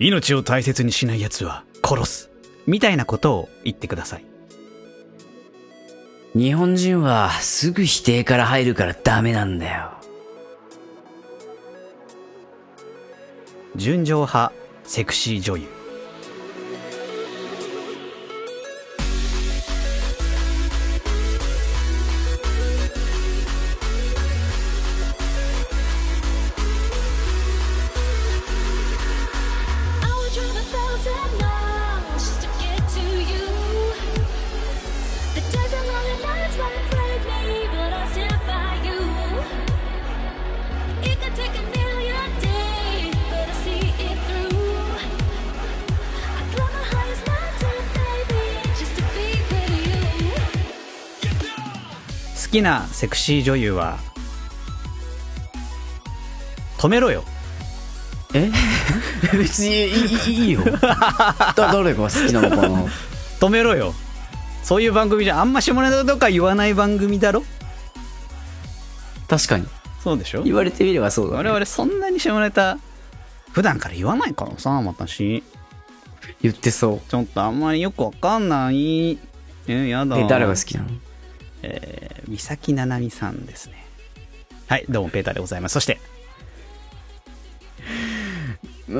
命を大切にしない奴は殺す。みたいなことを言ってください。日本人はすぐ否定から入るからダメなんだよ。純情派セクシー女優。きなセクシー女優は止めろよ。え？別にいいいいよ。だ誰が好きなのかな？止めろよ。そういう番組じゃあんま下ネタとか言わない番組だろ？確かに。そうでしょ？言われてみればそうだ、ね。我々そんなに下ネタ普段から言わないからさ私。言ってそちょっとあんまりよくわかんない。えやだ。誰が好きなの？えー、三崎七海さんですね。はいどうもペーターでございます。そして。うー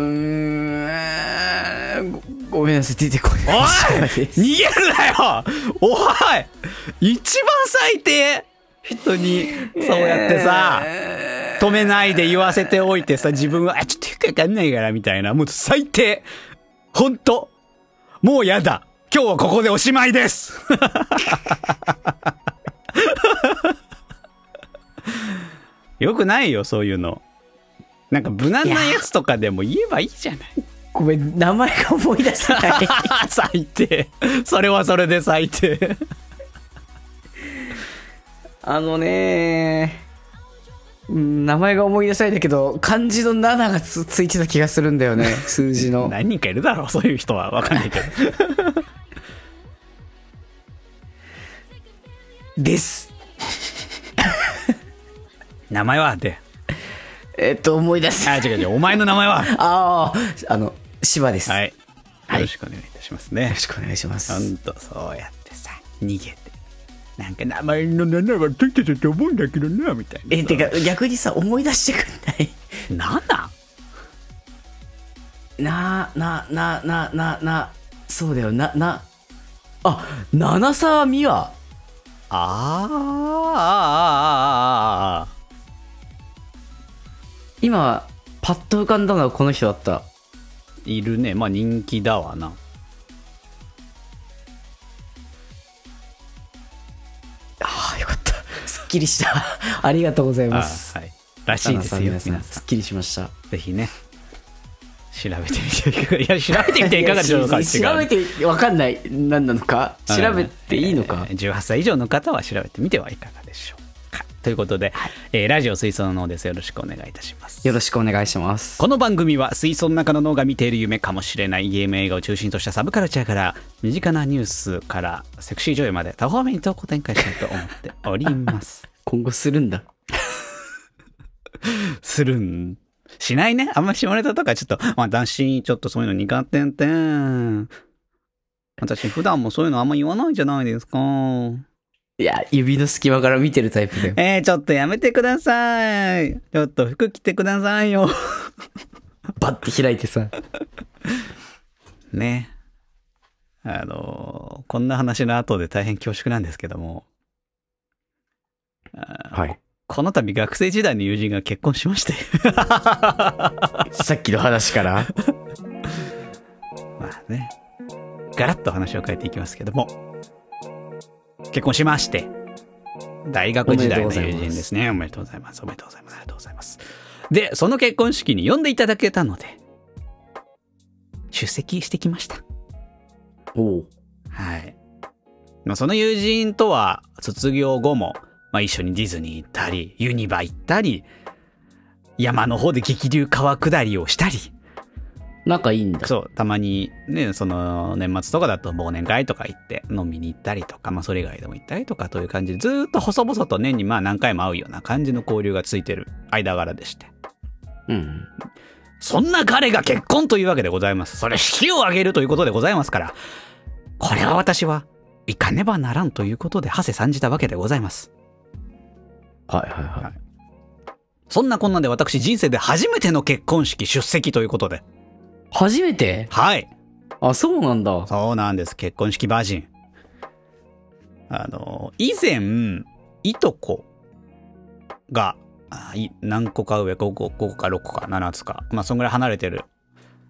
んご、ごめんなさい、出てこない。おい逃げるなよ。おい一番最低。人にそうやってさ、止めないで言わせておいてさ、自分は、あ、ちょっとよくわかんないから、みたいな。もう最低。ほんともうやだ。今日はここでおしまいです よくないよ、そういうの。なんか無難なやつとかでも言えばいいじゃない。ごめん、名前が思い出せない。最低。それはそれで最低。あのねうん名前が思い出せないんだけど、漢字の7がつついてた気がするんだよね、数字の。何人かいるだろう、そういう人は。わかんないけど。です。名前は？で。えっと、思い出せない。あ、違う違う。お前の名前は？ああ、あの、芝です。はい。はいよろしくお願いいたしますね。よろしくお願いします。ほんと、そうやってさ、逃げて。なんか名前の7はついてたと思うんだけどな、みたいな。え、てか、逆にさ、思い出してくんない？なんだ？な、な、な、な、な、な、そうだよ、な、な、あ、七沢美和。あーあ今、パッと浮かんだのはこの人だった。ーいるね。まあ人気だわな。ああ、よかった。すっきりした。ありがとうございあます。はい。らしいですよ、皆皆さん、さんすっ。きりしました。ぜひね、調べてみてはいかが いや、調べてみていかがでしょうか？調べてわかんない。何なのか？調べていいのか？えー18歳以上の方は調べてみてはいかがでしょうか？ということで、えーラジオ水槽の脳です。よろしくお願いいたします。よろしくお願いします。この番組は水槽の中の脳が見ている夢かもしれないゲーム映画を中心としたサブカルチャーから身近なニュースからセクシー女優まで多方面に投稿展開したいと思っております。今後するんだ。するん、しないね。あんま下ネタとかちょっと、まあ私ちょっとそういうの苦手で、私普段もそういうのあんま言わないじゃないですか。いや、指の隙間から見てるタイプだよ。えー、ちょっとやめてください。ちょっと服着てくださいよ。バッて開いてさ。ね。あのこんな話の後で大変恐縮なんですけども、はい。この度学生時代の友人が結婚しまして。さっきの話から？まあね、ガラッと話を変えていきますけども、結婚しまして、大学時代の友人ですね。おめでとうございます。おめでとうございます。ありがとうございます。で、その結婚式に呼んでいただけたので、出席してきました。おう。はい。まあ、その友人とは卒業後も、まあ、一緒にディズニー行ったり、ユニバ行ったり、山の方で激流川下りをしたり、仲いいんだ。そう、たまにね、その年末とかだと忘年会とか行って飲みに行ったりとか、まあそれ以外でも行ったりとかという感じで、ずーっと細々と年にまあ何回も会うような感じの交流がついてる間柄でして。うん。そんな彼が結婚というわけでございます。それ式を挙げるということでございますから、これは私は、行かねばならんということで、馳せ参じたわけでございます。はいはいはい。そんなこんなんで私人生で初めての結婚式出席ということで。初めて？はい。あ、そうなんだ。そうなんです。結婚式バージン。あの、以前、いとこが、何個か上、5個 ,5 個か6個か7つか、まあそんぐらい離れてる。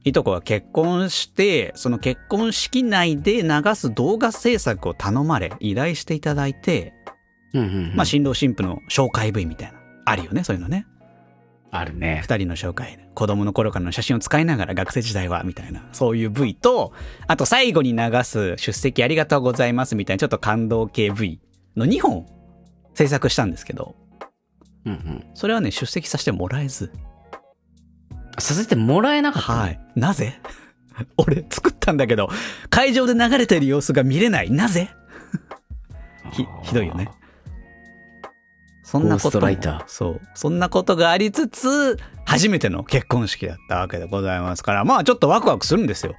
いとこが結婚して、その結婚式内で流す動画制作を頼まれ、依頼していただいて、うんうん、うん。まあ新郎新婦の紹介 V みたいな。あるよね、そういうのね。あるね。二人の紹介。子供の頃からの写真を使いながら学生時代は、みたいな、そういう V と、あと最後に流す出席ありがとうございますみたいなちょっと感動系 V の2本制作したんですけど、うんうん。それはね、出席させてもらえず。させてもらえなかった。はい。なぜ？俺作ったんだけど、会場で流れてる様子が見れない。なぜ？ひ、ひどいよね。そんなことそう。そんなことがありつつ、初めての結婚式だったわけでございますから、まあちょっとワクワクするんですよ。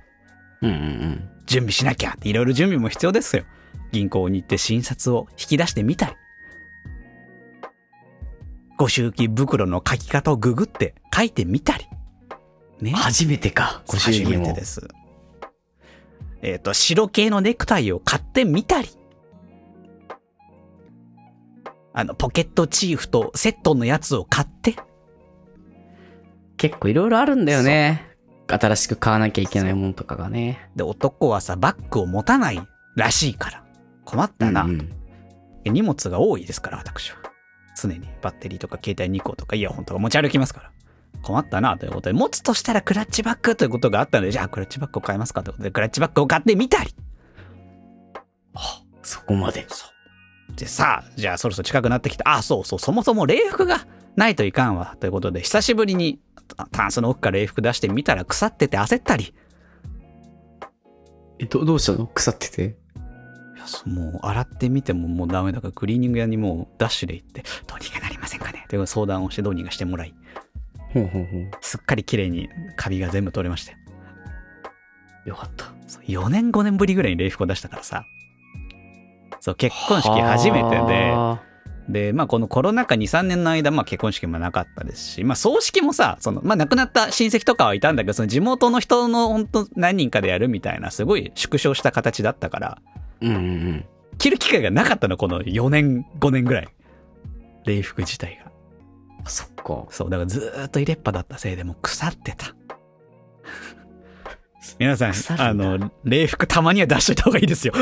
うんうんうん。準備しなきゃっていろいろ準備も必要ですよ。銀行に行って診察を引き出してみたり。ご祝儀袋の書き方をググって書いてみたり。ね。初めてか、ご祝儀も初めてで。す。えっ、と、白系のネクタイを買ってみたり。あの、ポケットチーフとセットのやつを買って。結構いろいろあるんだよね。新しく買わなきゃいけないものとかがね。で、男はさ、バッグを持たないらしいから。困ったな。うんうん荷物が多いですから、私は。常にバッテリーとか携帯2個とかイヤホンとか持ち歩きますから。困ったなということで、持つとしたらクラッチバッグということがあったので、じゃあクラッチバッグを買いますかということで、クラッチバッグを買ってみたり。そこまで。でさあ、じゃあそろそろ近くなってきた。あ、そうそう、そもそも礼服がないといかんわ。ということで、久しぶりにタタンスの奥から礼服出してみたら腐ってて焦ったり。え、ど、どうしたの？腐ってて？いやもう洗ってみてももうダメだからクリーニング屋にもうダッシュで行って、どうにかなりませんかね？という相談をしてどうにかしてもらい、ほうほうほう。すっかり綺麗にカビが全部取れまして。よかった。そう4年5年ぶりぐらいに礼服を出したからさ。そう、結婚式初めてで、はで、まあこのコロナ禍2、3年の間、まあ結婚式もなかったですし、まあ葬式もさ、その、まあ亡くなった親戚とかはいたんだけど、その地元の人の本当何人かでやるみたいな、すごい縮小した形だったから、あ。うんうんうん。着る機会がなかったの、この4年、5年ぐらい。礼服自体が。あそっか。そう、だからずーっと入れっぱだったせいでもう腐ってた。皆さんあの、礼服たまには出しといた方がいいですよ。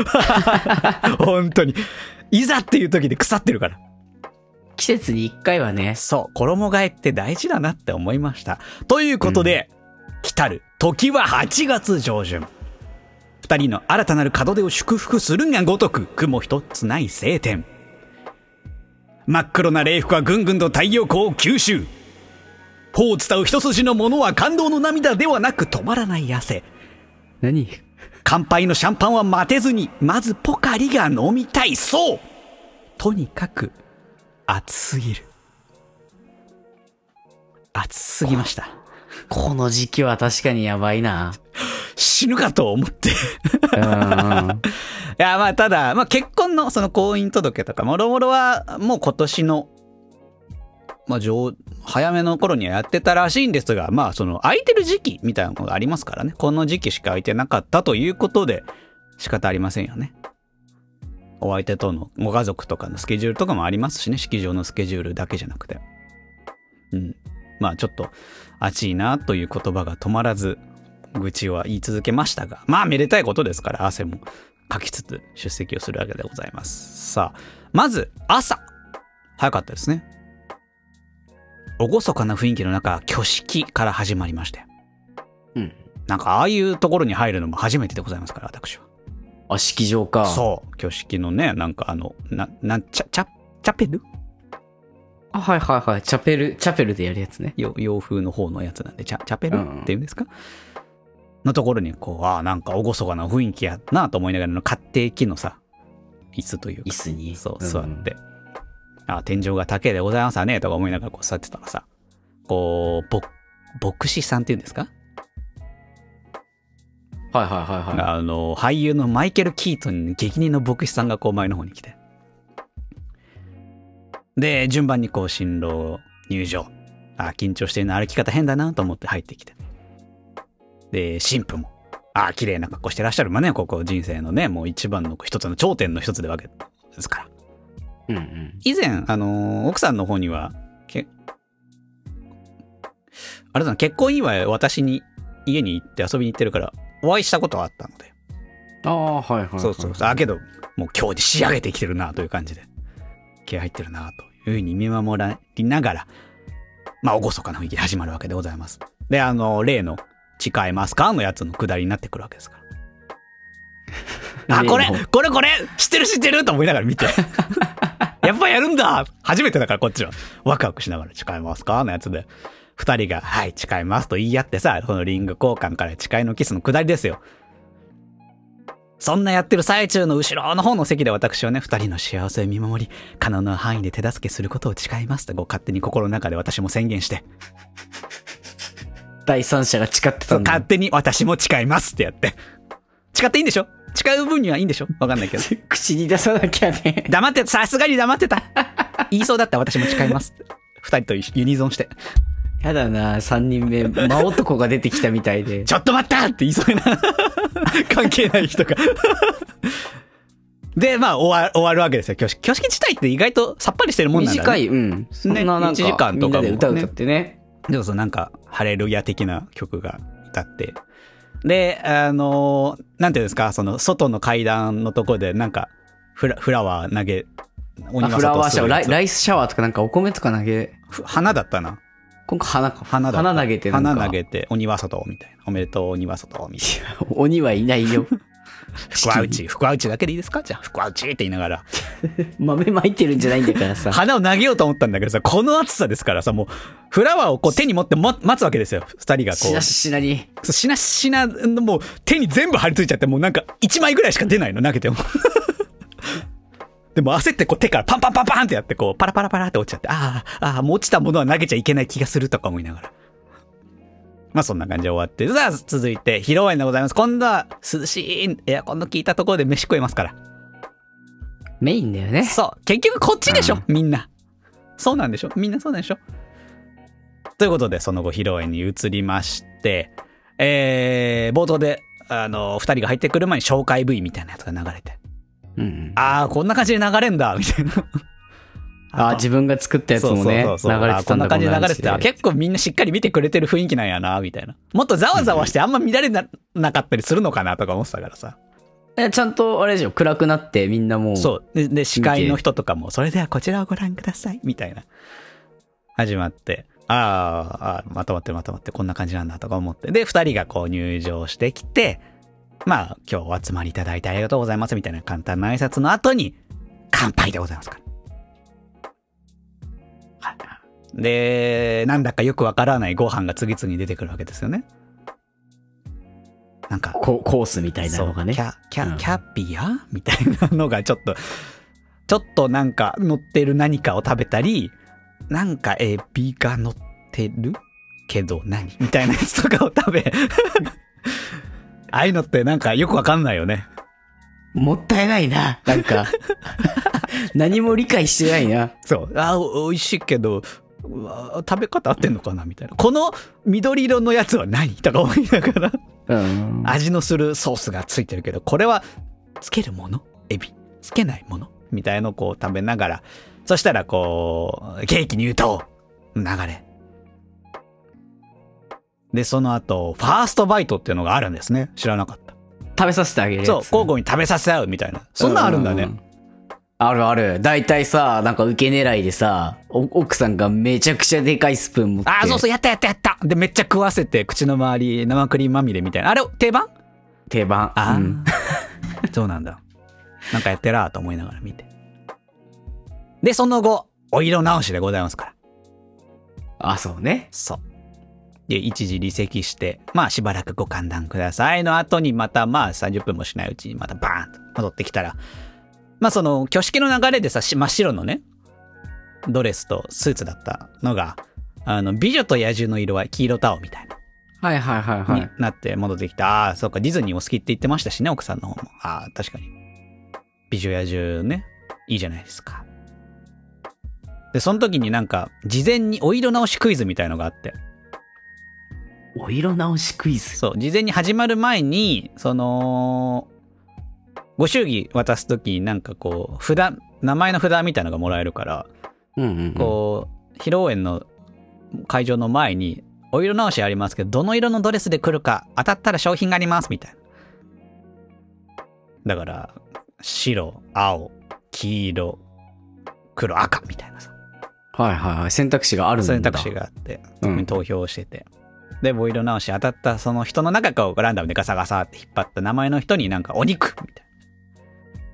本当に。いざっていう時で腐ってるから。季節に一回はね。そう、衣替えって大事だなって思いました。ということで、来たる時は8月上旬。二人の新たなる門出を祝福するがごとく、雲一つない晴天。真っ黒な礼服はぐんぐんと太陽光を吸収。頬を伝う一筋のものは感動の涙ではなく止まらない汗。何？乾杯のシャンパンは待てずに、まずポカリが飲みたい。そうとにかく、暑すぎる。暑すぎました。この時期は確かにやばいな。死ぬかと思って。いうん。や、まあ、ただ、まあ、結婚のその婚姻届とか、もろもろは、もう今年の、まあ、上、早めの頃にはやってたらしいんですが、まあ、その、空いてる時期みたいなのがありますからね。この時期しか空いてなかったということで、仕方ありませんよね。お相手とのご家族とかのスケジュールとかもありますしね。式場のスケジュールだけじゃなくて。うん。まあ、ちょっと、暑いなという言葉が止まらず、愚痴は言い続けましたが、まあ、めでたいことですから、汗もかきつつ出席をするわけでございます。さあ、まず、朝。早かったですね。厳かな雰囲気の中、挙式から始まりまして。うん。なんか、ああいうところに入るのも初めてでございますから、私は。あ、式場か。そう。挙式のね、なんかあの、な、なん、チャ、チャ、チャペル？あ、はいはいはい。チャペル、チャペルでやるやつね。よ洋風の方のやつなんで、チャ、チャペル？うんっていうんですか、のところに、こう、ああ、なんか厳かな雰囲気やなと思いながらの勝手木のさ、椅子というか椅子に。そう、ん座って。あ、天井が高いでございますわね、とか思いながらこう座ってたらさ、こう、ぼっ牧師さんっていうんですか？はいはいはいはい。あの、俳優のマイケル・キートン、激人の牧師さんがこう前の方に来て。で、順番にこう新郎入場。あ、緊張してるな、歩き方変だなと思って入ってきて。で、神父も、あ、綺麗な格好してらっしゃる。まあね、ここ人生のね、もう一番の一つの頂点の一つでわけですから。うんうん。以前、あのー奥さんの方には、け、あれだな、結婚祝い私に家に行って遊びに行ってるから、お会いしたことはあったので。ああ、はいはい、はい。そうそうそう。あ、けど、もう今日で仕上げてきてるなという感じで、気合入ってるなというふうに見守らりながら、まあ、厳かな雰囲気で始まるわけでございます。で、あの、例の、誓えますか？のやつのくだりになってくるわけですから。あ、これこれこれ知ってる知ってると思いながら見て。やっぱやるんだ初めてだからこっちは。ワクワクしながら誓いますか？のやつで。二人が、はい、誓いますと言い合ってさ、このリング交換から誓いのキスのくだりですよ。そんなやってる最中の後ろの方の席で私はね、二人の幸せを見守り、可能な範囲で手助けすることを誓いますと、こう勝手に心の中で私も宣言して、第三者が誓ってたんだ。勝手に私も誓いますってやって。誓っていいんでしょ？誓う分にはいいんでしょ？わかんないけど。口に出さなきゃね。黙ってた、さすがに黙ってた。言いそうだった私も誓います。二人とユニゾンして、やだな、三人目、真男が出てきたみたいで。ちょっと待ったって言いそうな。関係ない人が。で、まあ、終わ終わるわけですよ。挙式。挙式自体って意外とさっぱりしてるもんなんだ、ね。短い、うん。そんななんか、1時間とかもみんなで歌歌ってね。でもそうなんか、ハレルヤ的な曲が歌って。で、あのーなんていうんですか、その、外の階段のとこで、なんか、フラフラワー投げ、おあフラワーシャワーライ、ライイスシャワーとかなんかお米とか投げ、花だったな。今回花か。花だ。花投げて。花投げて、鬼は外、みたいな。おめでとう、鬼は外、みたいな。鬼はいないよ。福は内、福は内だけでいいですか？じゃあ、福は内って言いながら。豆まいてるんじゃないんだからさ。花を投げようと思ったんだけどさ、この暑さですからさ、もう、フラワーをこう手に持っても待つわけですよ。二人がこうしな。ししなに。そうしなしな、もう手に全部張り付いちゃって、もうなんか1枚ぐらいしか出ないの、投げても。でも焦ってこう手からパンパンパンパンってやって、こうパラパラパラって落ちちゃって、ああ、ああ、もう落ちたものは投げちゃいけない気がするとか思いながら。まあそんな感じで終わって。さあ続いて、披露宴でございます。今度は涼しいエアコンの効いたところで飯食えますから。メインだよね。そう。結局こっちでしょ、みんな。そうなんでしょ？みんなそうなんでしょ？ということで、その後披露宴に移りまして、えー、冒頭で、あの、二人が入ってくる前に紹介 V みたいなやつが流れて、うんうん。あー、こんな感じで流れんだ、みたいな。あ、自分が作ったやつもね、そうそうそうそう流れてたんだあこんな感じで流れてて、あこんな感じで結構みんなしっかり見てくれてる雰囲気なんやな、みたいな。もっとざわざわしてあんま見られななかったりするのかな、とか思ってたからさ。えちゃんと、あれでしょ、暗くなってみんなもう。そう。で、で司会の人とかも、それではこちらをご覧ください、みたいな。始まって、あーあー、まとまってるまとまって、こんな感じなんだとか思って。で、二人がこう入場してきて、まあ、今日お集まりいただいてありがとうございます、みたいな簡単な挨拶の後に、乾杯でございますから。で、なんだかよくわからないご飯が次々に出てくるわけですよね。なんか、ココースみたいなのがねキ。ャ、キャ、うんキャビアみたいなのがちょっと、ちょっとなんか乗ってる何かを食べたり、なんかエビが乗ってるけど何みたいなやつとかを食べ、ああいうのってなんかよくわかんないよね。もったいないな。なんか、何も理解してないな。そう。あ美味しいけど、食べ方合ってんのかなみたいな。この緑色のやつは何とか思いながら。うん。味のするソースがついてるけど、これはつけるもの？エビつけないもの？みたいのをこう食べながら、そしたらこう、ケーキ入刀流れ。で、その後、ファーストバイトっていうのがあるんですね。知らなかった。食べさせてあげる。そう、交互に食べさせ合うみたいな。そんなんあるんだね。うあるある。だいたいさ、なんか受け狙いでさ、お奥さんがめちゃくちゃでかいスプーン持って。ああ、そうそう、やったやったやったで、めっちゃ食わせて、口の周り、生クリームまみれみたいな。あれ、定番？定番。ああ、うん そうなんだ。なんかやってらーと思いながら見て。で、その後、お色直しでございますから。あ、そうね。そう。で、一時離席して、まあしばらくご歓談くださいの後にまたまあ30分もしないうちにまたバーンと戻ってきたら、まあその挙式の流れでさ、し真っ白のね、ドレスとスーツだったのが、あの、美女と野獣の色合い、黄色と青みたいな。はいはいはいはにい。なって戻ってきた。ああ、そうか、ディズニーも好きって言ってましたしね、奥さんの方も。ああ、確かに。美女野獣ね、いいじゃないですか。で、その時になんか、事前にお色直しクイズみたいのがあって。お色直しクイズ。そう、事前に始まる前に、その、ご祝儀渡す時になんかこう、札、名前の札みたいのがもらえるから、うんうんうん。こう、披露宴の会場の前に、お色直しありますけど、どの色のドレスで来るか、当たったら商品があります、みたいな。だから、白、青、黄色、黒、赤、みたいなさ、はいはいはい。選択肢があるんだ。選択肢があって、投票してて。で、お色直し当たったその人の中からランダムでガサガサって引っ張った名前の人になんかお肉みたいな。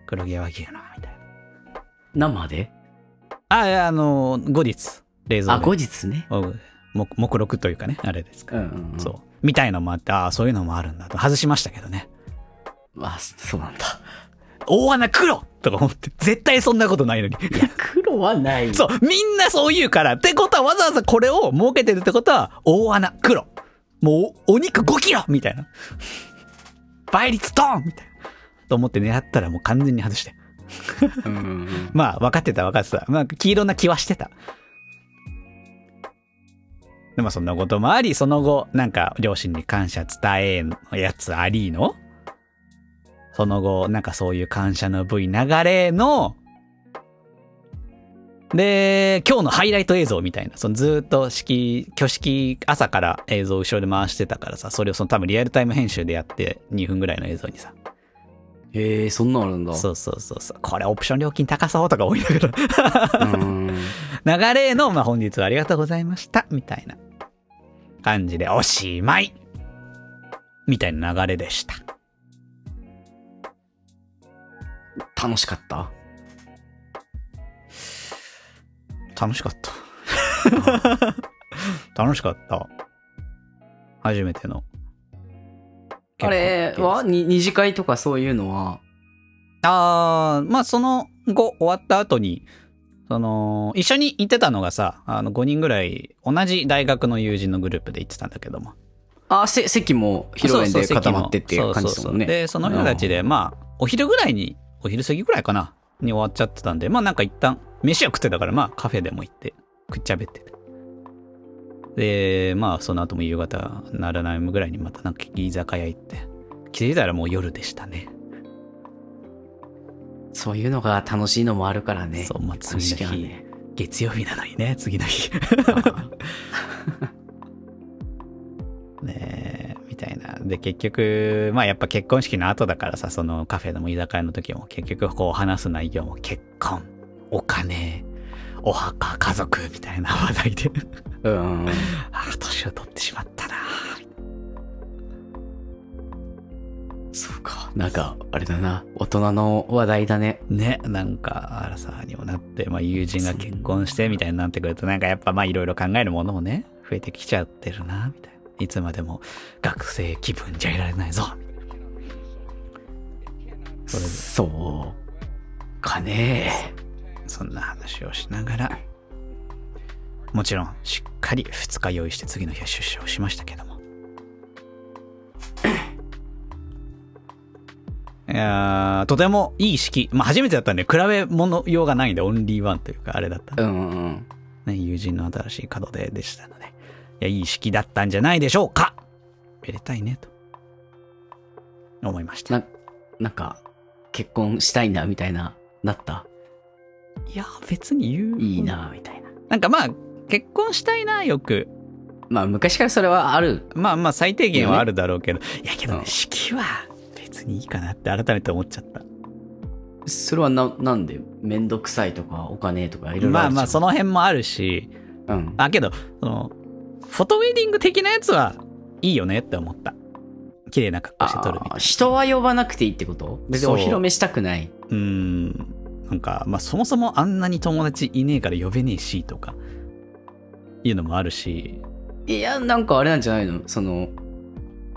黒毛和牛の、みたいな。生で？あ、いやあの、後日、冷蔵あ、で後日ね。お目目録というかね、あれですか。うんうんうん。そう。みたいのもあって、ああ、そういうのもあるんだと。外しましたけどね。あ、そうなんだ。大穴黒とか思って、絶対そんなことないのに。いや、黒はない。そう、みんなそう言うから。ってことはわざわざこれを設けてるってことは、大穴黒。もうお、お肉5キロみたいな。倍率ドーンみたいな。と思って狙ったらもう完全に外して。うんうんうん。まあ、分かってた分かってた。まあ、黄色な気はしてた。でもそんなこともあり、その後、なんか、両親に感謝伝えのやつありの？その後、なんかそういう感謝の V 流れの、で、今日のハイライト映像みたいな、そのずーっと式、挙式朝から映像を後ろで回してたからさ、それをその多分リアルタイム編集でやって2分ぐらいの映像にさ、へえ、そんなのあるんだ。そうそうそうそう、これオプション料金高そうとか思いながら、うん。流れの、まあ、本日はありがとうございました、みたいな感じで、おしまいみたいな流れでした。楽しかった？楽しかった。楽しかった。初めての。あれは？に二次会とかそういうのは？あー、まあ、その後、終わった後に、その、一緒に行ってたのがさ、あの、5人ぐらい、同じ大学の友人のグループで行ってたんだけども。あ、せ席も披露宴で固まってっていう感じですもんね。で、その人たちで、まあ、お昼ぐらいに、お昼過ぎぐらいかな、に終わっちゃってたんで、まあなんか一旦、飯を食ってたから、まあカフェでも行って、食っちゃべってて。で、まあその後も夕方ならないぐらいにまたなんか居酒屋行って、気づいたらもう夜でしたね。そういうのが楽しいのもあるからね。そう、まあ次の日、ね。月曜日なのにね、次の日。ねえ、みたいな。で、結局、まあやっぱ結婚式の後だからさ、そのカフェでも居酒屋の時も結局こう話す内容も結婚、お金、お墓、家族みたいな話題で、うん。ああ、年を取ってしまったなそうか。なんか、あれだな。大人の話題だね。ね、なんか、あらさにもなって、まあ友人が結婚してみたいになってくると、なんかやっぱまあいろいろ考えるものもね、増えてきちゃってるな、みたいな。いつまでも学生気分じゃいられないぞ、そそう。かねそんな話をしながら、もちろんしっかり2日用意して次の日は出社をしましたけども。いやーとてもいい式。まあ初めてだったんで、比べ物用がないんで、オンリーワンというか、あれだった。うんうんうん。ね、友人の新しい門出でしたので、いや、いい式だったんじゃないでしょうかめでたいね、と。思いました。な、なんか、結婚したいな、みたいな、なった？いや、別に言う。いい。な、みたいな。なんかまあ、結婚したいな、よく。まあ、昔からそれはある。まあまあ、最低限はあるだろうけど、いやけどね、うん式は別にいいかなって改めて思っちゃった。それはな、なんでめんどくさいとか、お金とか、いろいろまあまあ、その、の辺もあるし、うん。あ、けど、その、フォトウェディング的なやつはいいよねって思った。綺麗な格好して撮るみたいな。人は呼ばなくていいってこと？別にお披露目したくない。うーん。なんか、まあそもそもあんなに友達いねえから呼べねえしとか、いうのもあるし、いや、なんかあれなんじゃないの？その、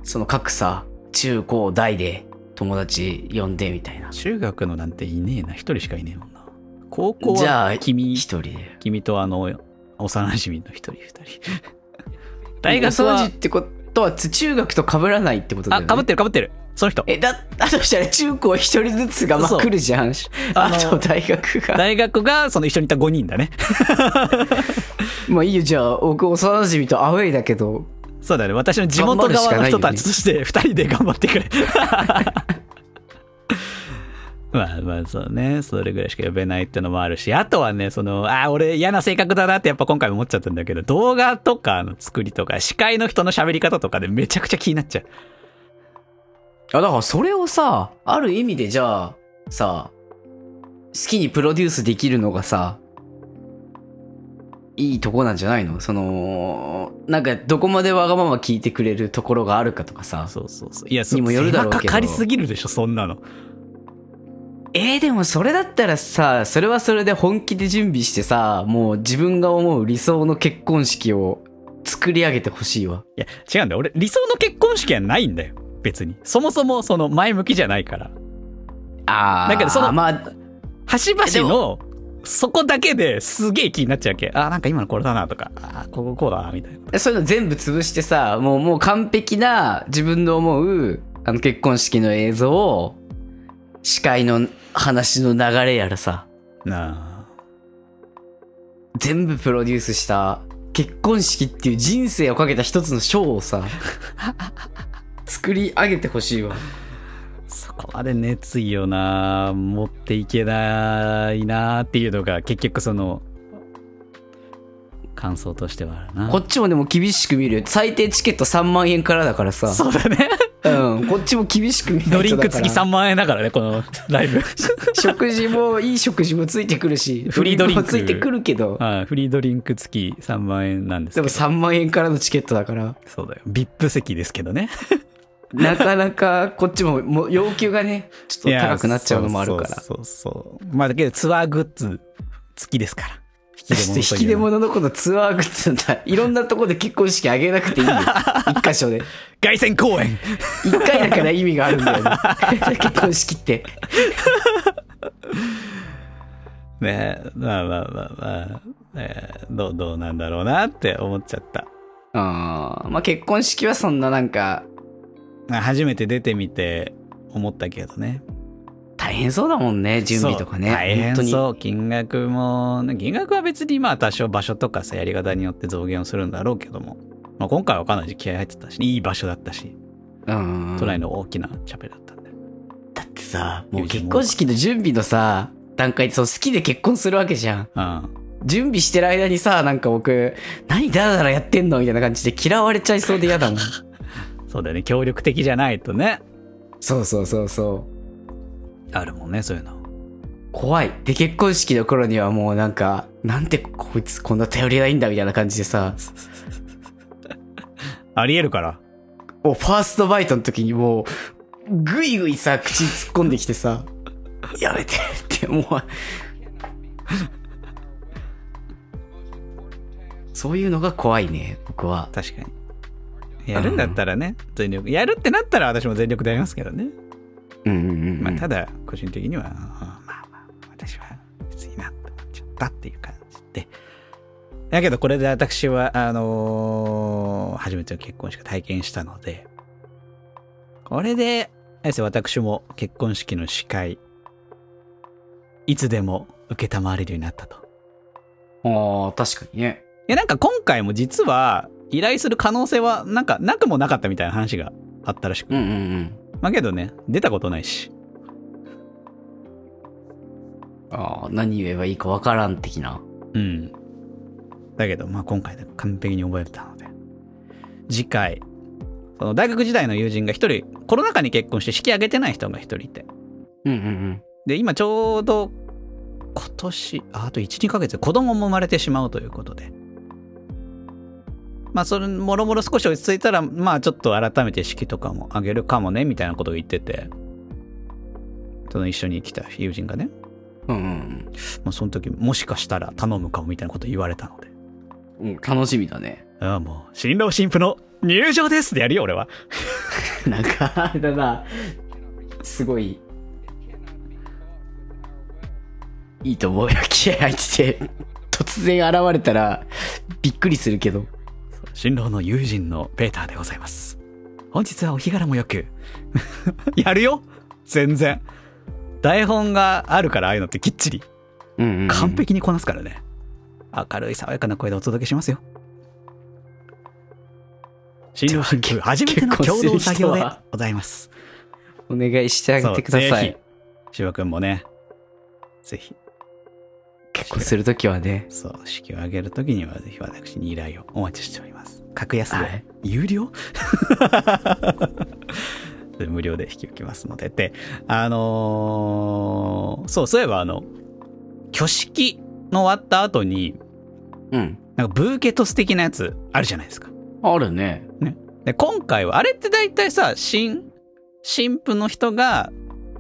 その格差、中高大で？友達呼んでみたいな？中学のなんていねえな、一人しかいねえもんな。高校じゃあは君、一人で？君とあの、幼馴染の一人二人。大学は幼馴染、ってことは、中学と被らないってことだよあ、ね？かぶってるかぶってる。その人。え、だ、だとしたら中高一人ずつがまあ来るじゃん。あと大学が。大学がその一緒にいた5人だね。まあいいよ、じゃあ、僕幼馴染とアウェイだけど、そうだね。私の地元側の人たちとして二人で頑張ってくれ。まあまあそうね。それぐらいしか呼べないってのもあるし、あとはね、その、ああ、俺嫌な性格だなってやっぱ今回思っちゃったんだけど、動画とかの作りとか、司会の人の喋り方とかでめちゃくちゃ気になっちゃう。あ、だからそれをさ、ある意味でじゃあ、さ、好きにプロデュースできるのがさ、いいとこなんじゃないの？その、なんかどこまでわがまま聞いてくれるところがあるかとかさ。そうそうそう。いや、そにもよるだろうけどかかりすぎるでしょ、そんなの。えー、でもそれだったらさ、それはそれで本気で準備してさ、もう自分が思う理想の結婚式を作り上げてほしいわ。いや、違うんだよ。俺、理想の結婚式はないんだよ。別に。そもそも、その、前向きじゃないから。あー。だけどそのまあ、端々の、そこだけですげえ気になっちゃうわけ。あ、なんか今のこれだなとか、あ、こここうだな、みたいな。そういうの全部潰してさ、もう、もう完璧な自分の思う、あの結婚式の映像を、司会の話の流れやらさ、なあ。全部プロデュースした結婚式っていう人生をかけた一つのショーをさ、作り上げてほしいわ。そこまで熱意をな、持っていけないなっていうのが、結局その、感想としてはあるな。こっちもでも厳しく見るよ。最低チケット3万円からだからさ。そうだね。うん。こっちも厳しく見るドリンク付き3万円だからね、この ライブ。食事も、いい食事もついてくるし、フリードリンクもついてくるけど、あフリードリンク付き3万円なんですけど。でも3万円からのチケットだから、そうだよ。VIP 席ですけどね。なかなかこっちももう要求がね、ちょっと高くなっちゃうのもあるから。そうそう。まあだけどツアーグッズ付きですから。引き出物のことツアーグッズだ。いろんなとこで結婚式あげなくていいよ。一箇所で。凱旋公演一回だから意味があるんだよね。結婚式って。ねまあまあまあまあ、えーどう、どうなんだろうなって思っちゃった。あーまあ結婚式はそんななんか、まあ初めて出てみて思ったけどね。大変そうだもんね、準備とかね。大変。そう。金額も、金額は別にまあ多少場所とかさ、やり方によって増減をするんだろうけども。まあ今回はかなり気合入ってたし、いい場所だったし、うん。都内の大きなチャペルだったんで。だってさ、もう結婚式の準備のさ、段階でそう好きで結婚するわけじゃん。うん。準備してる間にさ、なんか僕、何ダラダラやってんのみたいな感じで嫌われちゃいそうで嫌だもん。そうだよね。協力的じゃないとね。そうそうそうそう。あるもんね、そういうの。怖い。で、結婚式の頃にはもうなんか、なんてこいつこんな頼りないんだみたいな感じでさ、ありえるから。もうファーストバイトの時にもう、ぐいぐいさ、口に突っ込んできてさ、やめてって、もう、そういうのが怖いね、僕は。確かに。やるんだったらね、全力。やるってなったら私も全力でやりますけどね。うんうんうん。まあ、ただ、個人的には、うんまあまあ、私は別になっちゃったっていう感じで。だけど、これで私は、あのー初めての結婚式を体験したので、これで、私も結婚式の司会、いつでも受けたまわれるようになったと。ああ、確かにね。いや、なんか今回も実は、依頼する可能性は、なんか、なくもなかったみたいな話があったらしく。うんうんうん。まあけどね、出たことないし。ああ、何言えばいいかわからん的な。うん。だけど、まあ今回で完璧に覚えたので。次回、その大学時代の友人が一人、コロナ禍に結婚して式挙げてない人が一人いて。うんうんうん。で、今ちょうど、今年、ああと1、2ヶ月で子供も生まれてしまうということで。まあ、それ、もろもろ少し落ち着いたら、まあ、ちょっと改めて式とかも挙げるかもね、みたいなことを言ってて、その一緒に来た友人がね、うんうんまあ、その時、もしかしたら頼むかもみたいなことを言われたので、うん。うん、楽しみだね。ああ、もう、新郎新婦の入場ですってやるよ、俺は。なんか、あれだな。すごい、いいと思うよ。気合入ってて、突然現れたら、びっくりするけど。新郎の友人のペーターでございます。本日はお日柄もよく。やるよ全然。台本があるからああいうのってきっちり。うんうんうん完。璧にこなすからね。明るい爽やかな声でお届けしますよ。新郎新婦初めての共同作業でございます。お願いしてあげてくださいしばくんもね、ぜひ、結婚するときはね。そう、式を挙げるときにはぜひ私に依頼をお待ちしております。格安で、はい有料？で 無料で引き受けますので。で、あのーそう、そういえばあの、挙式の終わった後に、うん。なんかブーケトス的なやつあるじゃないですか。あるね。で、今回は、あれって大体さ、新、新婦の人が、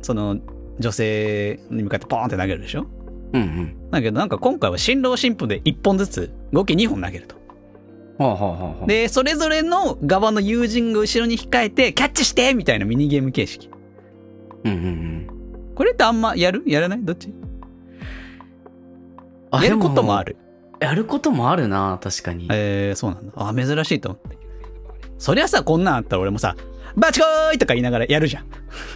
その、女性に向かってポーンって投げるでしょ？うんうん。だけどなんか今回は新郎新婦で1本ずつ、合計2本投げると。はあはあはあはあ。で、それぞれの側の友人が後ろに控えて、キャッチしてみたいなミニゲーム形式。うんうんうん。これってあんまやる？やらない？どっち？あやることもあ。る。でやることもあるな、確かに。えー、そうなんだ。あ、珍しいと思って。そりゃさ、こんなんあったら俺もさ、バチコーイとか言いながらやるじゃん。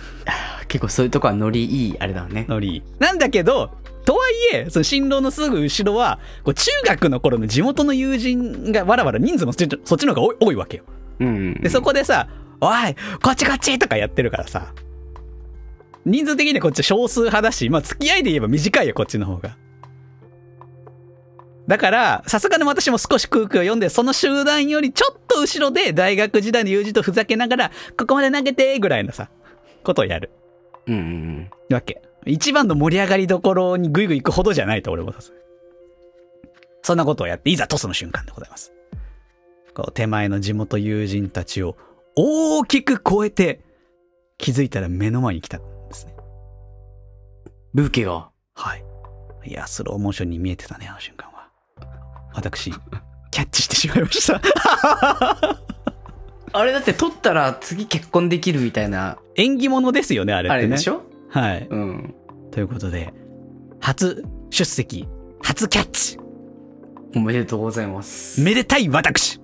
結構そういうとこはノリいい、あれだね。ノリ。なんだけど、とはいえ、その新郎のすぐ後ろは、こう中学の頃の地元の友人がわらわら人数もそっちそっちの方が多いわけよ。うんうん。で、そこでさ、おい、こっちこっちとかやってるからさ、人数的にはこっち少数派だし、まあ付き合いで言えば短いよ、こっちの方が。だから、さすがに私も少し空気を読んで、その集団よりちょっと後ろで大学時代の友人とふざけながら、ここまで投げて、ぐらいのさ、ことをやる。うんうんうん。わけ。一番の盛り上がりどころにグイグイ行くほどじゃないと俺もそんなことをやって、いざトスの瞬間でございます。こう手前の地元友人たちを大きく超えて、気づいたら目の前に来たんですね。ブーケが？はい。いや、スローモーションに見えてたね、あの瞬間は。私、キャッチしてしまいました。あれだって取ったら次結婚できるみたいな、縁起物ですよね、あれってね。あれでしょ？はい。うん。ということで、初出席、初キャッチ。おめでとうございます。めでたい私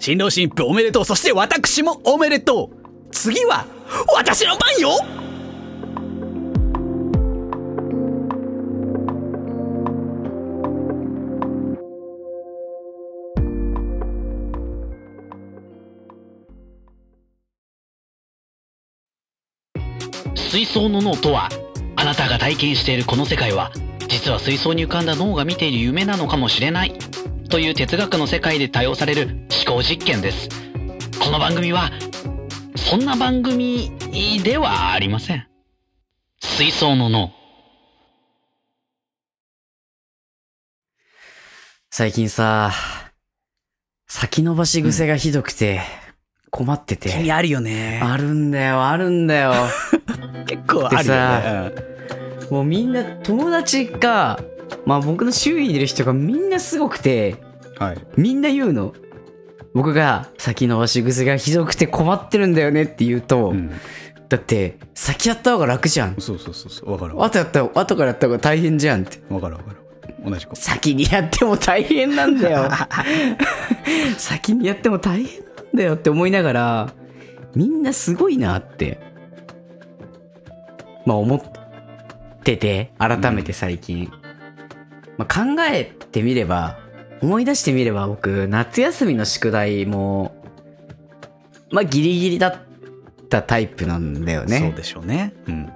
新郎新婦おめでとうそして私もおめでとう次は私の番よ水槽の脳とはあなたが体験しているこの世界は実は水槽に浮かんだ脳が見ている夢なのかもしれないという哲学の世界で多用される思考実験です。この番組はそんな番組ではありません。水槽の脳。最近さ、先延ばし癖がひどくて、困ってて。君あるよねあるんだよ、あるんだよ。結構あるよねもうみんな友達が、まあ僕の周囲にいる人がみんなすごくて、うんはいみんな言うの。僕が先延ばし癖がひどくて困ってるんだよねって言うと、うんだって先やった方が楽じゃん。そうそうそうそうわかるわ後やった後からやった方が大変じゃんって。わかるわかる同じこと先にやっても大変なんだよ。先にやっても大変なんだよって思いながら、みんなすごいなって、まあ思ってて、改めて最近。まあ、考えてみれば、思い出してみれば僕、夏休みの宿題も、まあギリギリだったタイプなんだよそうね。でしょうね。うん。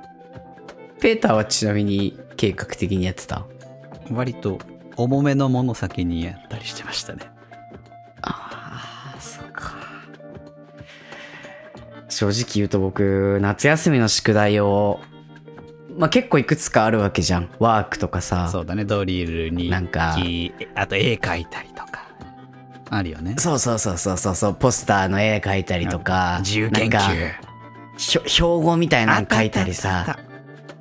ペーターはちなみに計画的にやってた？割と重めのもの先にやったりしてましたね正直言うと僕、夏休みの宿題を、まあ、結構いくつかあるわけじゃん。ワークとかさ。そうだね。ドリルになんかきあと絵描いたりとか。あるよね。そうそうそうそうそうそう、ポスターの絵描いたりとか、自由研究。なんかひょ標語みたいなの書いたりあさ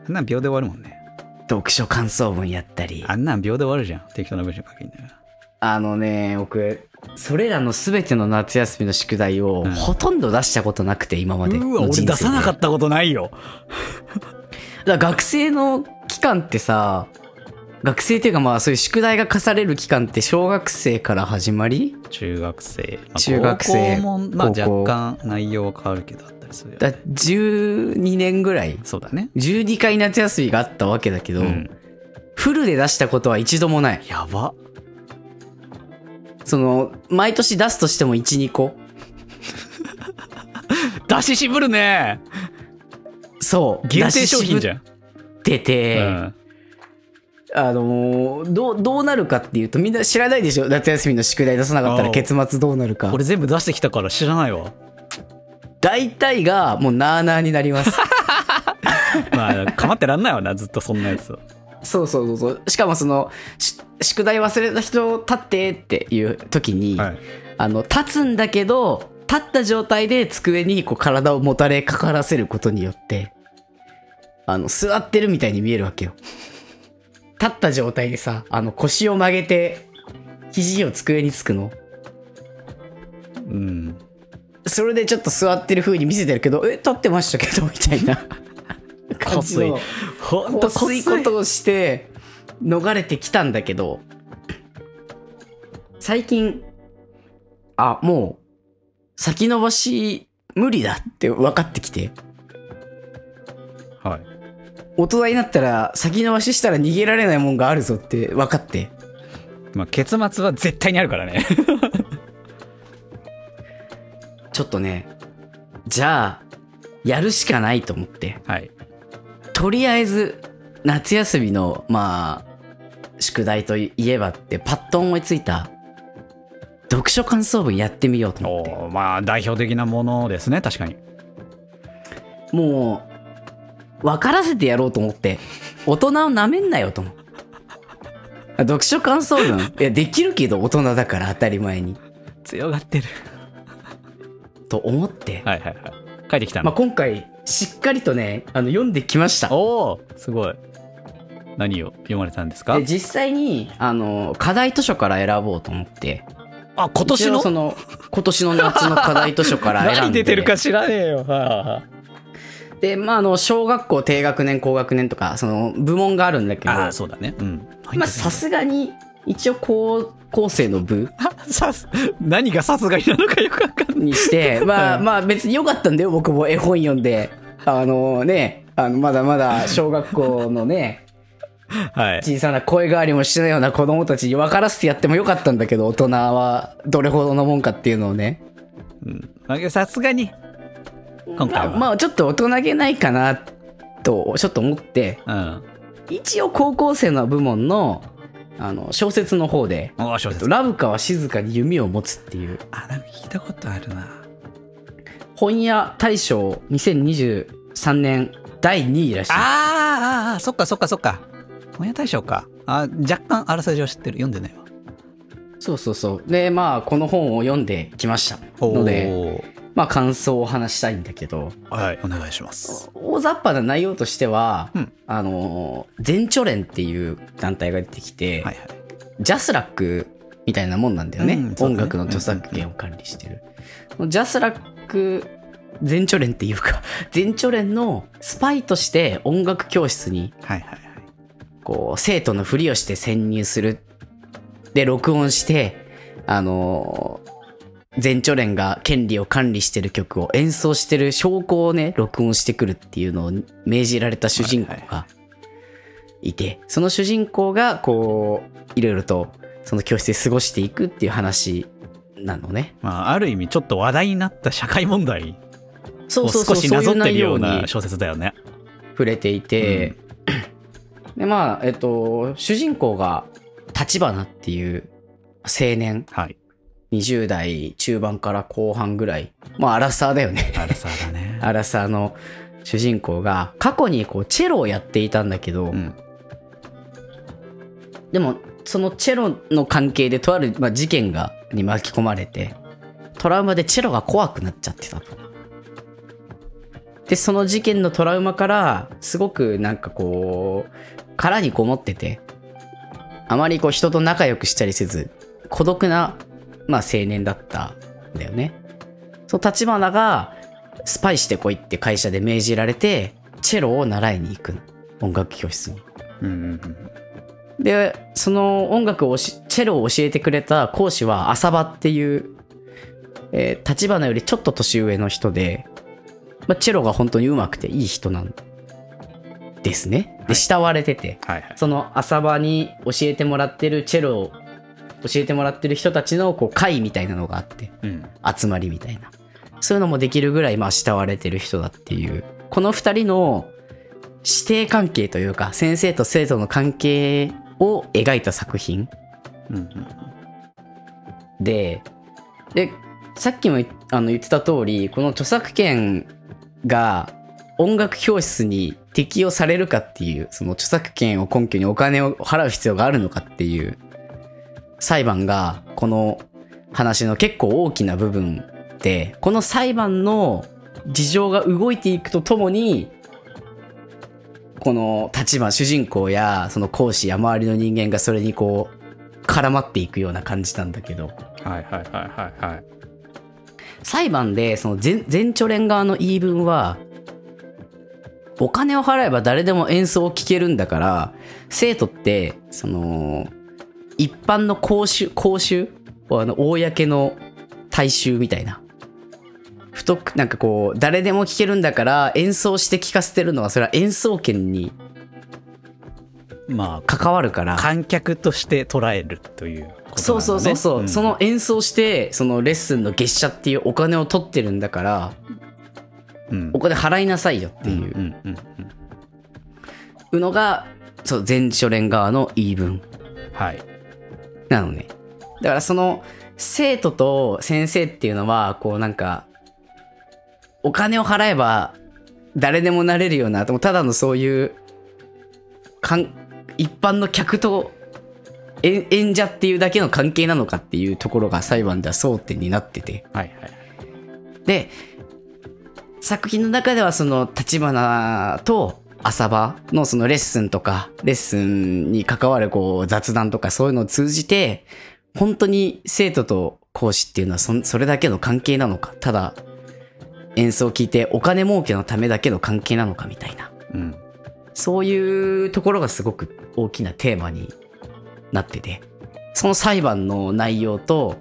あんなん秒で終わるもんね。読書感想文やったり。あんなん秒で終わるじゃん。適当な文章書きんだよあのね、僕、それらの全ての夏休みの宿題をうんほとんど出したことなくて、今まで。うわ俺出さなかったことないよ だから学生の期間ってさ、学生っていうかまあそういう宿題が課される期間って小学生から始まり？中学生。まあ中学生高校も、まあ高校若干内容は変わるけどあったりするよ。だ12年ぐらい？そうだね。12回夏休みがあったわけだけど、うん。フルで出したことは一度もないやば。その毎年出すとしても12個出し渋るねそう限定商品じゃん。出てて、うん。あのーどうどうなるかっていうとみんな知らないでしょ夏休みの宿題出さなかったら結末どうなるか俺全部出してきたから知らないわ。大体がもうなーなーになります まあ、かまってらんないわな、ずっとそんなやつを。そうそうそうそうしかもそのし宿題忘れた人立ってっていう時に、はい。あの立つんだけど立った状態で机にこう体をもたれかからせることによってあの座ってるみたいに見えるわけよ立った状態でさあの腰を曲げて肘を机につくのうん。それでちょっと座ってる風に見せてるけどえ立ってましたけどみたいな感じのほんとこすいことをして逃れてきたんだけど最近あもう先延ばし無理だって分かってきてはい。大人になったら先延ばししたら逃げられないもんがあるぞって分かってまあ、結末は絶対にあるからね。ちょっとねじゃあやるしかないと思ってはい。とりあえず夏休みのまあ宿題といえばってパッと思いついた読書感想文やってみようと思ってまあ、代表的なものですね、確かに。もう分からせてやろうと思って大人をなめんなよと思う読書感想文いやできるけど大人だから当たり前に強がってる。と思って、はいはいはい。書いてきたまあ、の。今回しっかりとねあの読んできましたおおすごい。何を読まれたんですか？で実際にあの課題図書から選ぼうと思ってあ、今年一応のその今年の夏の課題図書から選んで 何出てるか知らねえよ。はいはいはいでまああの小学校低学年高学年とかその部門があるんだけどああ、そうだね。うん。まあさすがに一応高校生の部さす、何がさすがになのかよくわかんない。にして まあうんまあ別に良かったんだよ僕も絵本読んであのねあのまだまだ小学校のねはい。小さな声変わりもしてないような子供たちに分からせてやってもよかったんだけど大人はどれほどのもんかっていうのをねうんさすがに、今回は。まあまあちょっと大人げないかなとちょっと思ってうん。一応高校生の部門のあの小説の方で小説。ラブカは静かに弓を持つっていうあ、なんか聞いたことあるな。本屋大賞2023年第2位らしいあーあー、あーそっかそっかそっか。本屋大賞か。あ、若干あらさじは知ってる。読んでないわ。そうそうそうでまあこの本を読んできましたのでまあ感想を話したいんだけど。はい、お願いします。大雑把な内容としては、うん。あの全チョレンっていう団体が出てきて、はいはい。 JASRAC みたいなもんなんだよね,、うんね。音楽の著作権を管理してる、 JASRAC 全著連っていうか 全著連のスパイとして音楽教室にはいはいはい。こう生徒のふりをして潜入する。で録音してあの全チョレンが権利を管理してる曲を演奏してる証拠をね録音してくるっていうのを命じられた主人公がいてその主人公がこういろいろとその教室で過ごしていくっていう話なのねまあ、ある意味ちょっと話題になった社会問題をそうそうそう少しなぞってるような小説だよね。触れていて、でまあえっと主人公が立花っていう青年はい。20代中盤から後半ぐらいまあアラサーだよねあらさだね。アラサーの主人公が過去にこうチェロをやっていたんだけど、うん。でもそのチェロの関係でとある、まあ、事件がに巻き込まれてトラウマでチェロが怖くなっちゃってたと。でその事件のトラウマからすごくなんかこう殻にこもっててあまりこう人と仲良くしたりせず孤独な、まあ、青年だったんだよね。その立花がスパイしてこいって会社で命じられてチェロを習いに行くの音楽教室に。うんうんうん。で、その音楽をし、チェロを教えてくれた講師は浅場っていう、えー、立花よりちょっと年上の人で、まあ、チェロが本当に上手くていい人なんですね。で、はい慕われてて、はいはい。その浅場に教えてもらってるチェロを教えてもらってる人たちのこう会みたいなのがあって、うん。集まりみたいな。そういうのもできるぐらい、まあ、慕われてる人だっていう。この二人の師弟関係というか、先生と生徒の関係を描いた作品うんうん。で、で、さっきも言あの言ってた通り、この著作権が音楽教室に適用されるかっていう、その著作権を根拠にお金を払う必要があるのかっていう裁判が、この話の結構大きな部分で、この裁判の事情が動いていくとともに、この立場、主人公やその講師や周りの人間がそれにこう、絡まっていくような感じなんだけど、はいはいはいはいはい。裁判でその全全チョレン側の言い分はお金を払えば誰でも演奏を聴けるんだから生徒ってその一般の講習講習？あの公の大衆みたいな。太くなんかこう誰でも聴けるんだから演奏して聴かせてるのはそれは演奏権にまあ、関わるから。観客として捉えるというね。そうそうそうそう、ん。その演奏してそのレッスンの月謝っていうお金を取ってるんだからうん。お金払いなさいよっていう。のが、そう、全書連側の言い分。はい。なのね。だからその、生徒と先生っていうのは、こうなんか、お金を払えば誰でもなれるような、でもただのそういう、かん一般の客と演演者っていうだけの関係なのかっていうところが裁判では争点になってて。はいはい。で、作品の中ではその立花と浅場のそのレッスンとか、レッスンに関わるこう雑談とかそういうのを通じて、本当に生徒と講師っていうのはそそれだけの関係なのか、ただ演奏を聞いてお金儲けのためだけの関係なのかみたいな。うん。そういうところがすごく大きなテーマになってて、その裁判の内容と、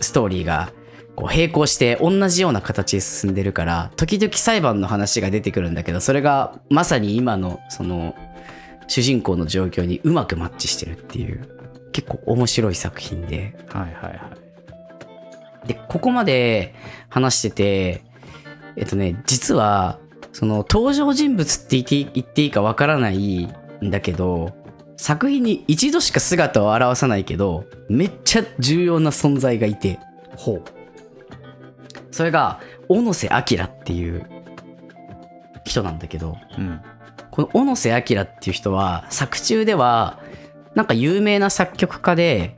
ストーリーがこう並行して同じような形で進んでるから、時々裁判の話が出てくるんだけど、それがまさに今のその主人公の状況にうまくマッチしてるっていう、結構面白い作品で、はいはいはい。で、ここまで話してて、えっとね、実は、その登場人物って言っていい言っていいかわからないんだけど、作品に一度しか姿を現さないけど、めっちゃ重要な存在がいて、ほう。それが、小野瀬明っていう人なんだけど、うん。この小野瀬明っていう人は、作中では、なんか有名な作曲家で、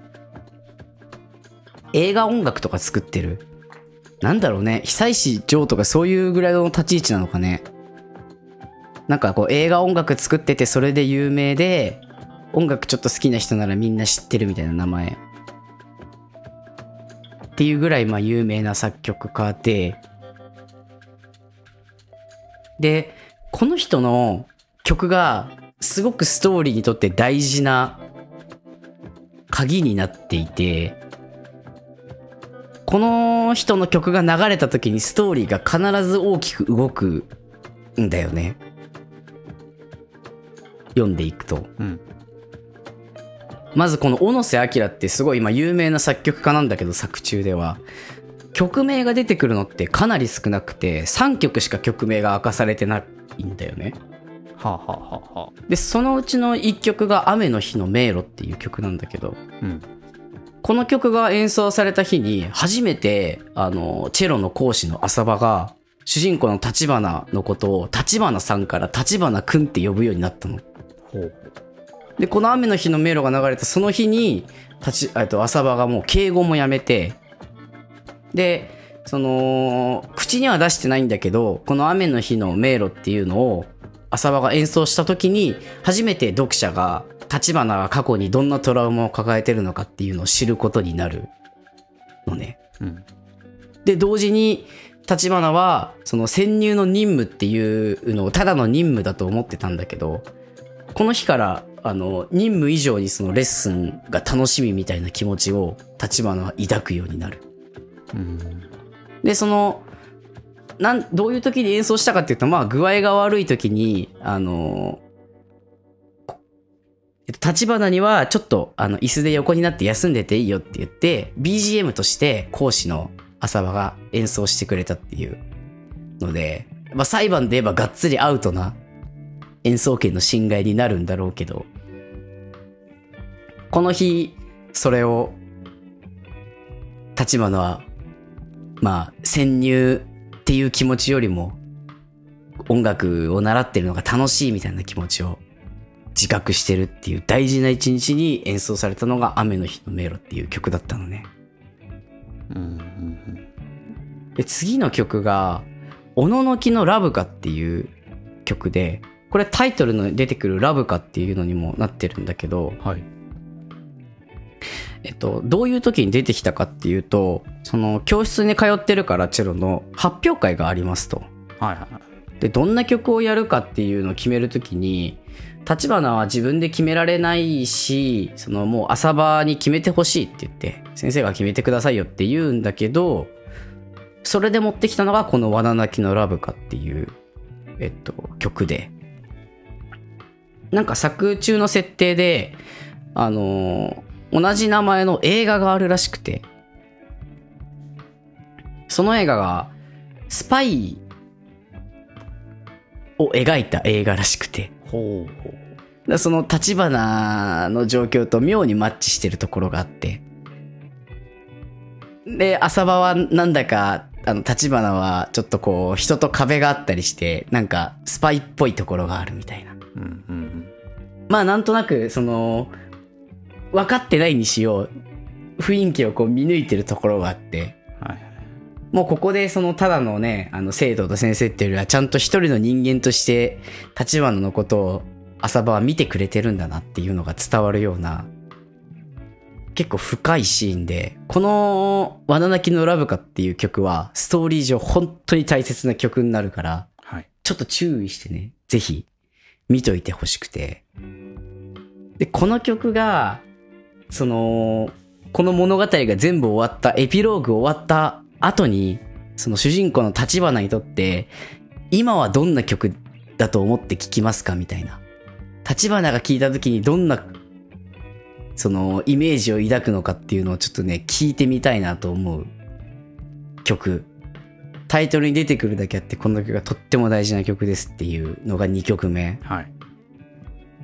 映画音楽とか作ってる。なんだろうね、久石譲とかそういうぐらいの立ち位置なのかね。なんかこう映画音楽作っててそれで有名で、音楽ちょっと好きな人ならみんな知ってるみたいな名前。っていうぐらいまあ有名な作曲家で、で、この人の曲がすごくストーリーにとって大事な鍵になっていて、この人の曲が流れた時にストーリーが必ず大きく動くんだよね。読んでいくと。うん。まずこの小野瀬明ってすごい今有名な作曲家なんだけど作中では曲名が出てくるのってかなり少なくて3曲しか曲名が明かされてないんだよね。はあ、はあはあはあ、で、そのうちの1曲が雨の日の迷路っていう曲なんだけど、うん。この曲が演奏された日に初めてあのチェロの講師の浅場が主人公の立花のことを立花さんから立花くんって呼ぶようになったの。ほう。で、この雨の日の迷路が流れたその日に、立ち、えっと、浅場がもう敬語もやめて、で、その、口には出してないんだけど、この雨の日の迷路っていうのを、浅場が演奏した時に、初めて読者が、立花が過去にどんなトラウマを抱えてるのかっていうのを知ることになるのね。うん。で、同時に、立花は、その潜入の任務っていうのをただの任務だと思ってたんだけど、この日からあの、任務以上にそのレッスンが楽しみみたいな気持ちを立花は抱くようになる。うん。で、その、なん、どういう時に演奏したかっていうと、まあ、具合が悪い時に、あの、立花にはちょっと、あの、椅子で横になって休んでていいよって言って、BGM として講師の浅場が演奏してくれたっていうので、まあ、裁判で言えばがっつりアウトな演奏権の侵害になるんだろうけど、この日、それを、立花はまあ、潜入っていう気持ちよりも、音楽を習ってるのが楽しいみたいな気持ちを自覚してるっていう大事な一日に演奏されたのが雨の日の迷路っていう曲だったのね。うん。うん。で、次の曲が、おののきのラブカっていう曲で、これタイトルの出てくるラブカっていうのにもなってるんだけど、はい。えっと、どういう時に出てきたかっていうと、その教室に通ってるからチェロの発表会がありますと。はいはい。で、どんな曲をやるかっていうのを決めるときに、立花は自分で決められないし、そのもう朝場に決めてほしいって言って、先生が決めてくださいよって言うんだけど、それで持ってきたのがこの「わな泣きのラブカ」っていう、えっと、曲で。なんか作中の設定で、あのー同じ名前の映画があるらしくて、その映画が、スパイを描いた映画らしくて、ほうほう。だその立花の状況と妙にマッチしてるところがあって。で、浅場はなんだか、あの、立花はちょっとこう、人と壁があったりして、なんか、スパイっぽいところがあるみたいな。うんうんまあ、なんとなく、その、分かってないにしよう、雰囲気をこう見抜いてるところがあって、うん。はい。もうここでそのただのね、あの生徒と先生っていうよりはちゃんと一人の人間として立花のことを浅場は見てくれてるんだなっていうのが伝わるような結構深いシーンで、このわな泣きのラブカっていう曲はストーリー上本当に大切な曲になるから、はい。ちょっと注意してね、ぜひ見といてほしくて。で、この曲が、その、この物語が全部終わった、エピローグ終わった後に、その主人公の立花にとって、今はどんな曲だと思って聴きますか？みたいな。立花が聴いた時にどんな、その、イメージを抱くのかっていうのをちょっとね、聞いてみたいなと思う曲。タイトルに出てくるだけあって、この曲がとっても大事な曲ですっていうのが2曲目。はい。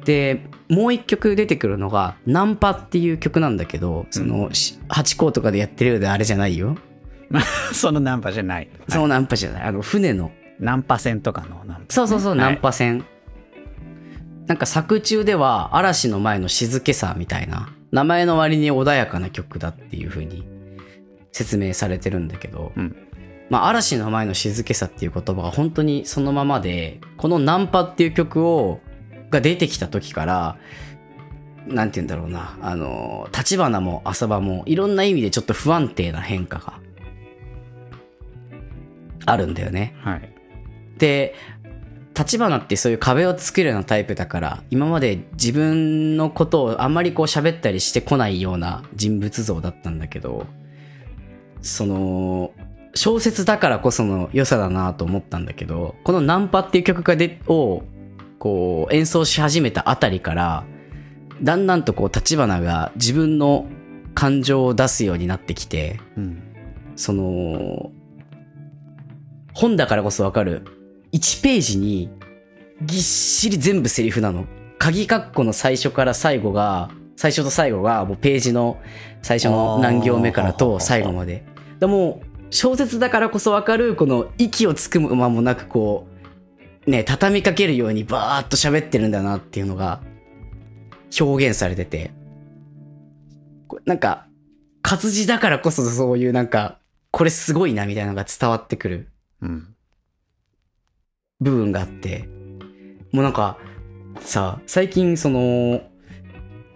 で、もう1曲出てくるのが、ナンパっていう曲なんだけど、その、し8コーとかでやってるようであれじゃないよ。そのナンパじゃない。そのナンパじゃない。あの、船の。ナンパ船とかのナンパ。そうそうそう、はいナンパ船。なんか作中では、嵐の前の静けさみたいな、名前の割に穏やかな曲だっていう風に説明されてるんだけど、うんまあ、嵐の前の静けさっていう言葉が本当にそのままで、このナンパっていう曲を、が出てきた時から、なんて言うんだろうな、あの、立花も浅場もいろんな意味でちょっと不安定な変化があるんだよね。はい。で、立花ってそういう壁を作るようなタイプだから、今まで自分のことをあんまりこう喋ったりしてこないような人物像だったんだけど、その、小説だからこその良さだなと思ったんだけど、このナンパっていう曲がで、を、こう演奏し始めたあたりから、だんだんとこう立花が自分の感情を出すようになってきて、うん。その、本だからこそわかる。1ページにぎっしり全部セリフなの。鍵括弧の最初から最後が、最初と最後がもうページの最初の何行目からと最後まで。でも小説だからこそわかるこの息をつく間もなくこう、ね、畳みかけるようにバーっと喋ってるんだなっていうのが表現されてて。なんか、活字だからこそそういうなんか、これすごいなみたいなのが伝わってくるうん。部分があって、もうなんか、さ、最近その、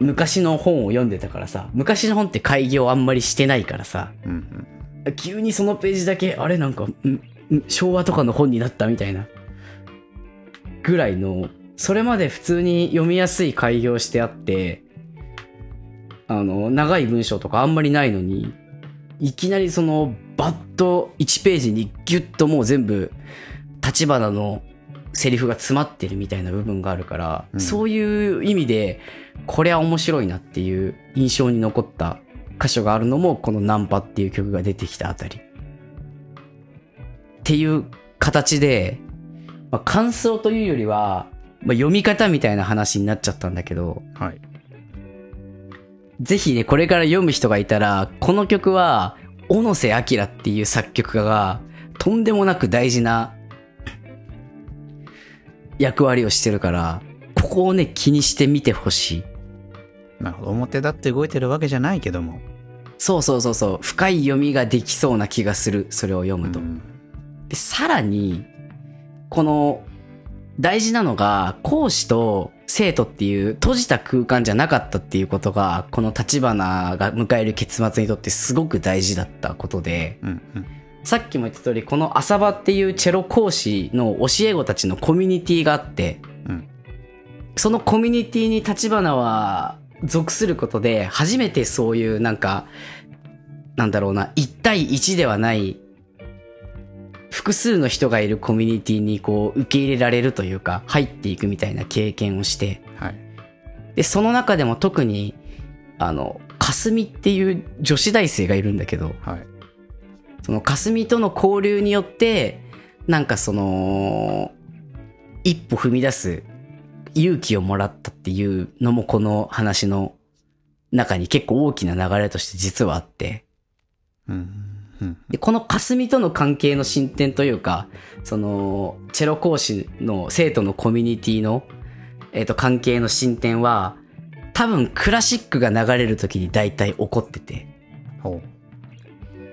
昔の本を読んでたからさ、昔の本って開業あんまりしてないからさ、うん。急にそのページだけ、あれなんか、昭和とかの本になったみたいな、ぐらいのそれまで普通に読みやすい開業してあって、あの、長い文章とかあんまりないのに、いきなりその、バッと1ページにギュッともう全部、立花のセリフが詰まってるみたいな部分があるから、うん。そういう意味で、これは面白いなっていう印象に残った箇所があるのも、このナンパっていう曲が出てきたあたり。っていう形で、まあ、感想というよりは、まあ、読み方みたいな話になっちゃったんだけど、はい。ぜひね、これから読む人がいたら、この曲は、小野瀬明っていう作曲家が、とんでもなく大事な役割をしてるから、ここをね、気にしてみてほしい。なるほど。表立って動いてるわけじゃないけども。そうそうそうそう、深い読みができそうな気がする、それを読むと。うんで、さらに、この、大事なのが、講師と生徒っていう閉じた空間じゃなかったっていうことが、この立花が迎える結末にとってすごく大事だったことで、うんうん。さっきも言った通り、この浅場っていうチェロ講師の教え子たちのコミュニティがあって、うんそのコミュニティに立花は属することで、初めてそういうなんか、なんだろうな、1対1ではない、複数の人がいるコミュニティにこう受け入れられるというか、入っていくみたいな経験をして、はい。で、その中でも特に、あの、霞っていう女子大生がいるんだけど、はい。その霞との交流によって、なんかその、一歩踏み出す勇気をもらったっていうのもこの話の中に結構大きな流れとして実はあって。で、この霞との関係の進展というか、その、チェロ講師の生徒のコミュニティの、えっ、と、関係の進展は、多分クラシックが流れる時に大体起こってて、ほ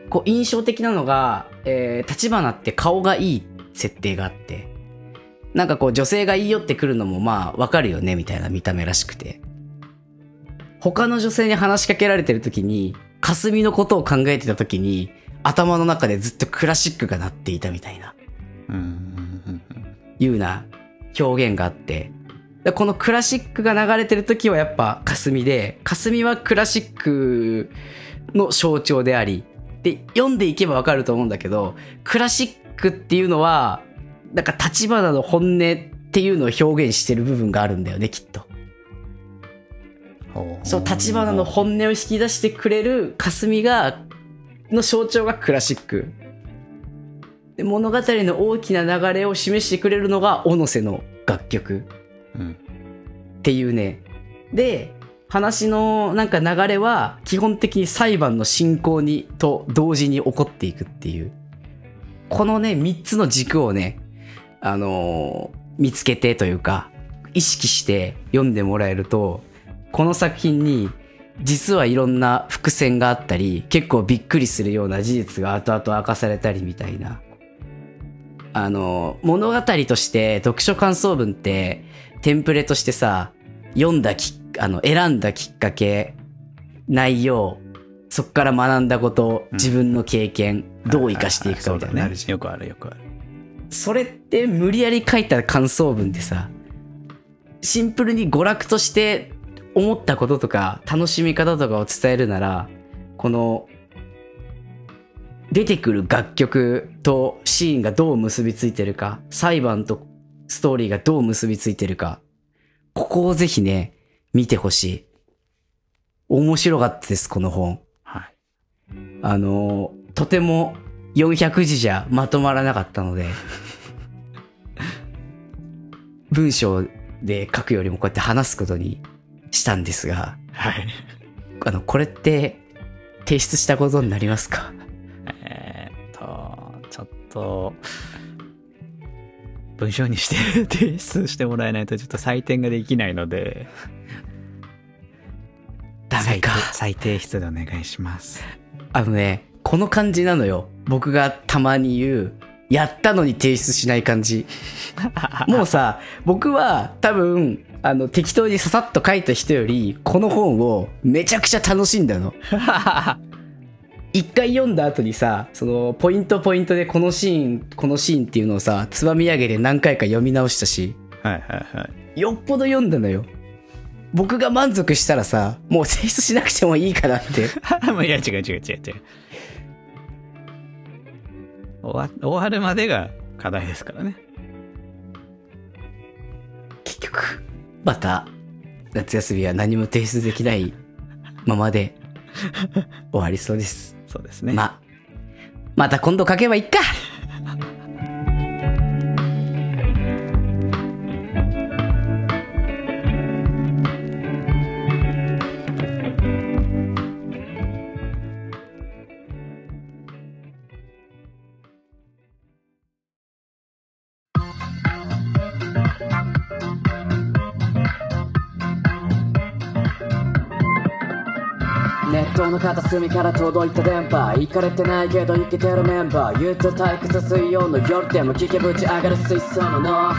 こう印象的なのが、えー、立花って顔がいい設定があって、なんかこう女性が言い寄ってくるのもまあわかるよねみたいな見た目らしくて。他の女性に話しかけられてる時に、霞のことを考えてた時に、頭の中でずっとクラシックが鳴っていたみたいな。いうな表現があって、でこのクラシックが流れてる時はやっぱ霞で、霞はクラシックの象徴であり、で、読んでいけばわかると思うんだけど、クラシックっていうのは、なんか立花の本音っていうのを表現してる部分があるんだよね、きっと。そう、立花の本音を引き出してくれる霞が、の象徴がクラシック。で物語の大きな流れを示してくれるのが小野瀬の楽曲。うん。っていうね。で、話のなんか流れは基本的に裁判の進行にと同時に起こっていくっていう。このね、三つの軸をね、あのー見つけてというか、意識して読んでもらえると、この作品に実はいろんな伏線があったり、結構びっくりするような事実が後々明かされたりみたいな。あの、物語として読書感想文って、テンプレとしてさ、読んだき、あの、選んだきっかけ、内容、そっから学んだこと、うん自分の経験、どう活かしていくかみたいなね。。よくあるよくある。それって無理やり書いた感想文でさ、シンプルに娯楽として思ったこととか楽しみ方とかを伝えるなら、この、出てくる楽曲とシーンがどう結びついてるか、裁判とストーリーがどう結びついてるか、ここをぜひね、見てほしい。面白かったです、この本。はい。あの、とても400字じゃまとまらなかったので、文章で書くよりもこうやって話すことにしたんですが、はい。あの、これって提出したことになりますか？えーっと、ちょっと、文章にして提出してもらえないとちょっと採点ができないので、ダメか。再提出でお願いします。あのね、この感じなのよ。僕がたまに言う、やったのに提出しない感じ。もうさ、僕は多分、あの、適当にささっと書いた人より、この本をめちゃくちゃ楽しんだの。一回読んだ後にさ、その、ポイントポイントでこのシーン、このシーンっていうのをさ、つまみ上げで何回か読み直したし、はいはいはい。よっぽど読んだのよ。僕が満足したらさ、もう提出しなくてもいいかなって。ま あいや、違う違う違う違う。終わ終わるまでが課題ですからね。結局、また、夏休みは何も提出できないままで 終わりそうです。そうですね。ま、また今度書けばいっかの片隅から届いた電波行かれてないけど生きてるメンバー憂鬱退屈水曜の夜でも聞けぶち上がる水槽の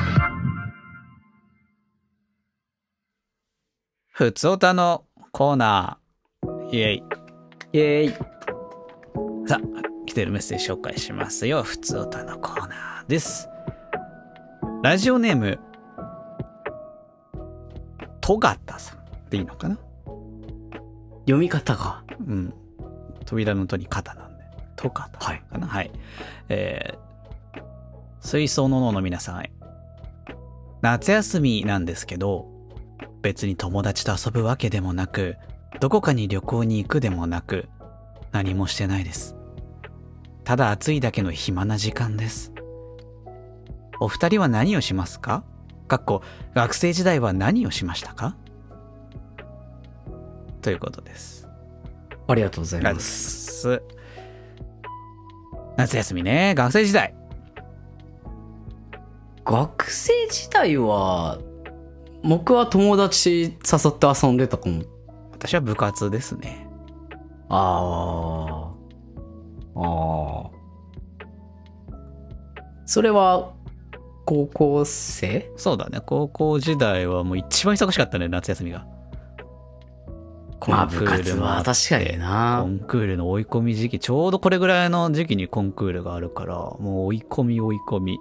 ふつおたのコーナー。イェイ。イェーイ。さあ、来てるメッセージ紹介しますよ。ふつおたのコーナーです。ラジオネーム、トガタさんっていいのかな？読み方が。うん。扉の戸に肩なんで。トガタはいかな？はい。えー、水槽の脳の皆さんへ。夏休みなんですけど、別に友達と遊ぶわけでもなく、どこかに旅行に行くでもなく、何もしてないです。ただ暑いだけの暇な時間です。お二人は何をしますか？かっこ、学生時代は何をしましたか？ということです。ありがとうござい。ます。夏休みね、学生時代。学生時代は、僕は友達誘って遊んでたかも。私は部活ですね。ああ。ああ。それは、高校生？そうだね、高校時代はもう一番忙しかったね、夏休みが。まあ部コンクール活は確かになコンクールの追い込み時期、ちょうどこれぐらいの時期にコンクールがあるから、もう追い込み追い込み。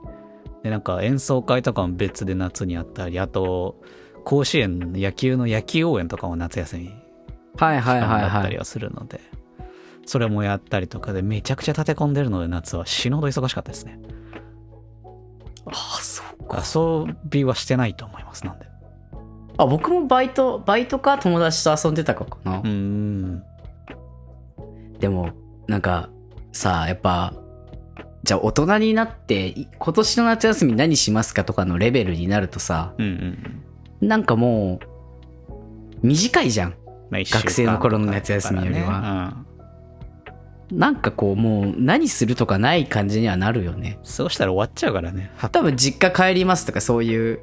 で、なんか演奏会とかも別で夏にあったり、あと、甲子園、野球の野球応援とかも夏休みはいはいはいはい。だったりはするので、それもやったりとかでめちゃくちゃ立て込んでるので夏は死ぬほど忙しかったですね。ああ、そうか。遊びはしてないと思います、なんで。あ、僕もバイト、バイトか友達と遊んでたかかな。うーん。でも、なんか、さあ、やっぱ、じゃあ大人になって、い今年の夏休み何しますかとかのレベルになるとさ、うんうんうん。なんかもう、短いじゃん。まあ学生の頃の夏休みよりはとかねなんかこう、もう何するとかない感じにはなるよね。うん。そうしたら終わっちゃうからね。多分実家帰りますとかそういう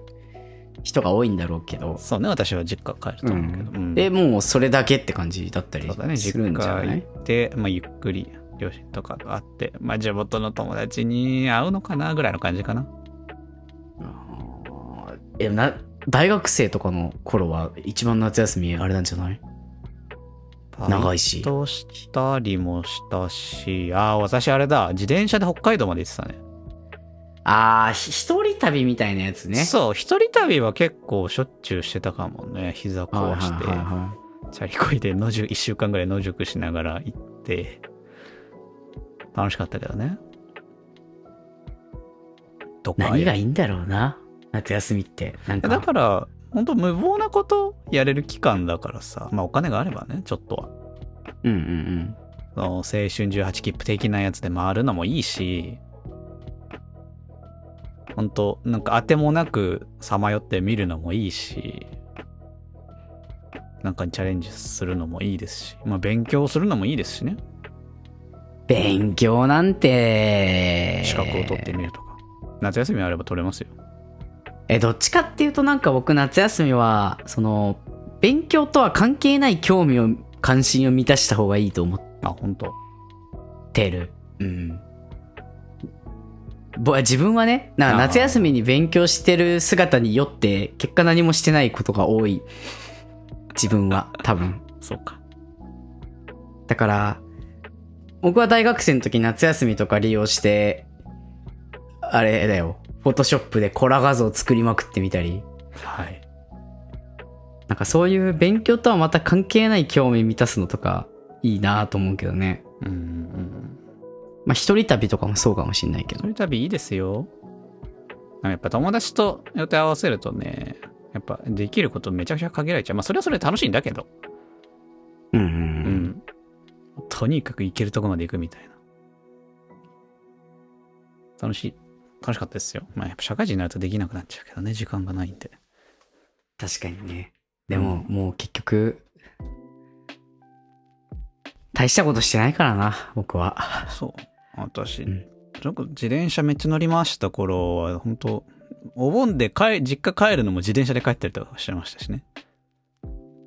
人が多いんだろうけど。そうね、私は実家帰ると思うけど。うんで、もうそれだけって感じだったりするんじゃない？行って、まあ、ゆっくり両親とかと会って、まあ、地元の友達に会うのかなぐらいの感じかな。え、な、大学生とかの頃は一番夏休みあれなんじゃない？長いしバイトしたりもしたし、ああ、私あれだ、自転車で北海道まで行ってたね。ああ、ひ一人旅みたいなやつね。そう、一人旅は結構しょっちゅうしてたかもね。膝壊して、チャリこいで野宿、一週間ぐらい野宿しながら行って、楽しかったけどね。とか。何がいいんだろうな。夏休みって。なんか。だから、本当無謀なことやれる期間だからさ、まあお金があればね、ちょっとは。うんうんうん。その青春18切符的なやつで回るのもいいし、本当なんか当てもなくさまよってみるのもいいし、なんかにチャレンジするのもいいですし、まあ勉強するのもいいですしね。勉強なんて。資格を取ってみるとか。夏休みあれば取れますよ。え、どっちかっていうとなんか僕夏休みは、その、勉強とは関係ない興味を、関心を満たした方がいいと思っあ、本当てる。うん。ぼ自分はね、なんか夏休みに勉強してる姿によって、結果何もしてないことが多い。自分は、多分。そうか。だから、僕は大学生の時夏休みとか利用して、あれだよ、フォトショップでコラ画像作りまくってみたり、はい。なんかそういう勉強とはまた関係ない興味満たすのとかいいなと思うけどね。うんうん。まあ一人旅とかもそうかもしんないけど一。人旅いいですよ。やっぱ友達と予定合わせるとね、やっぱできることめちゃくちゃ限られちゃう。まあそれはそれで楽しいんだけど。うんうんう。うんん。とにかく行けるとこまで行くみたいな。楽しい。楽しかったですよ。まあやっぱ社会人になるとできなくなっちゃうけどね、時間がないんで。確かにね。でも、もう結局、大したことしてないからな、僕は。そう。私、うんちょっと自転車めっちゃ乗り回した頃は、本当お盆で帰、実家帰るのも自転車で帰ったりとかしてましたしね。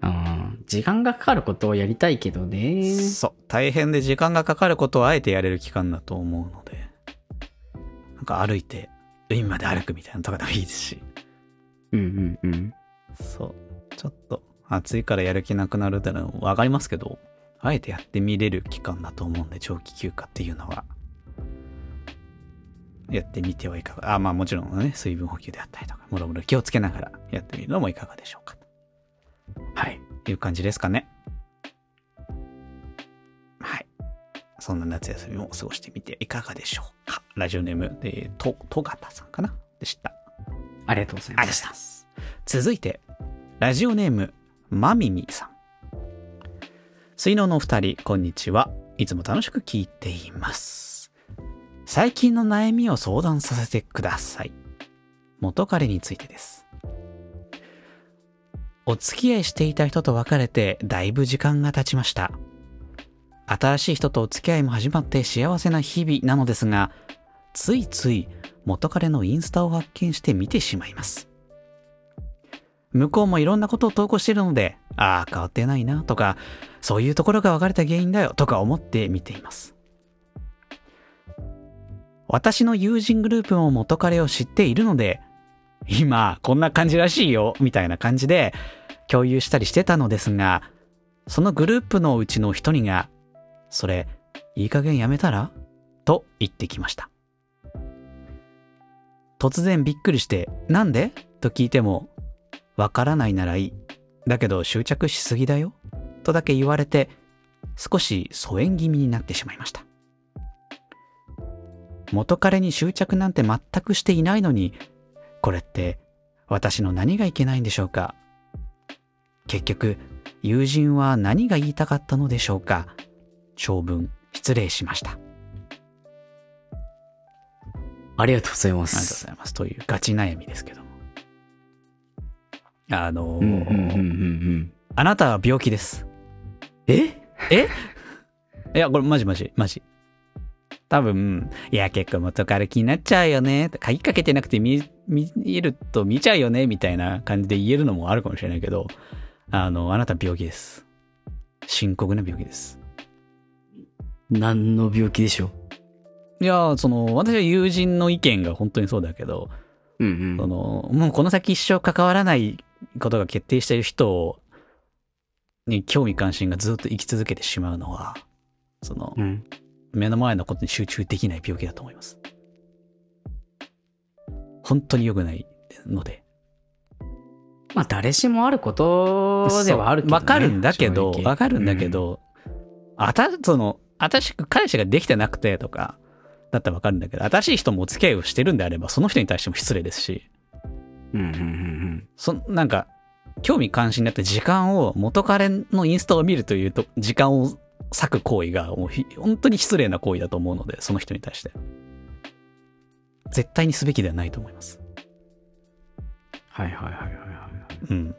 うん。時間がかかることをやりたいけどね。そう。大変で時間がかかることをあえてやれる期間だと思うので、なんか歩いて、海まで歩くみたいなのとかでもいいですし、うんうんうん。そう。ちょっと暑いからやる気なくなるってのはわかりますけど、あえてやってみれる期間だと思うんで、長期休暇っていうのは。やってみてはいかが。あ、まあもちろんね、水分補給であったりとか、もろもろ気をつけながらやってみるのもいかがでしょうか。はい。という感じですかね。はい。そんな夏休みも過ごしてみていかがでしょうか。ラジオネーム、えー、と、とがたさんかな？でした。ありがとうございありがとうごます。ざいます。続いて、ラジオネーム、まみみさん。水ののお二人、こんにちは。いつも楽しく聞いています。最近の悩みを相談させてください。元彼についてです。お付き合いしていた人と別れてだいぶ時間が経ちました。新しい人とお付き合いも始まって幸せな日々なのですが、ついつい元彼のインスタを発見して見てしまいます。向こうもいろんなことを投稿しているので、ああ、変わってないなとか、そういうところが別れた原因だよとか思って見ています。私の友人グループも元彼を知っているので、今、こんな感じらしいよ、みたいな感じで共有したりしてたのですが、そのグループのうちの一人が、それ、いい加減やめたら？と言ってきました。突然びっくりして、なんで？と聞いても、わからないならいい。だけど執着しすぎだよ。とだけ言われて、少し疎遠気味になってしまいました。元彼に執着なんて全くしていないのに、これって私の何がいけないんでしょうか？結局、友人は何が言いたかったのでしょうか？長文失礼しました。あありがとうございまりがとうごす。ざいます。というガチ悩みですけども。あのーうんうんうんうんうん。あなたは病気です。え？え？いや、これマジマジ、マジ。多分、いや、結構元彼気になっちゃうよね。鍵かけてなくて見、見ると見ちゃうよね、みたいな感じで言えるのもあるかもしれないけど、あの、あなた病気です。深刻な病気です。何の病気でしょいや、その、私は友人の意見が本当にそうだけど、ううんその、もうこの先一生関わらないことが決定している人に興味関心がずっと生き続けてしまうのは、その、うん。目の前のことに集中できない病気だと思います。本当に良くないので。まあ誰しもあることではあるけど、ね。わかるんだけど、わかるんだけ、ど、あた、その、新しく彼氏ができてなくてとか、だったらわかるんだけど、新しい人もお付き合いをしてるんであれば、その人に対しても失礼ですし、うん。うんうんうんそ、なんか、興味関心になって時間を元彼のインスタを見るというと、時間を割く行為が、もうひ本当に失礼な行為だと思うので、その人に対して。絶対にすべきではないと思います。はいはいはいはいはい。うん。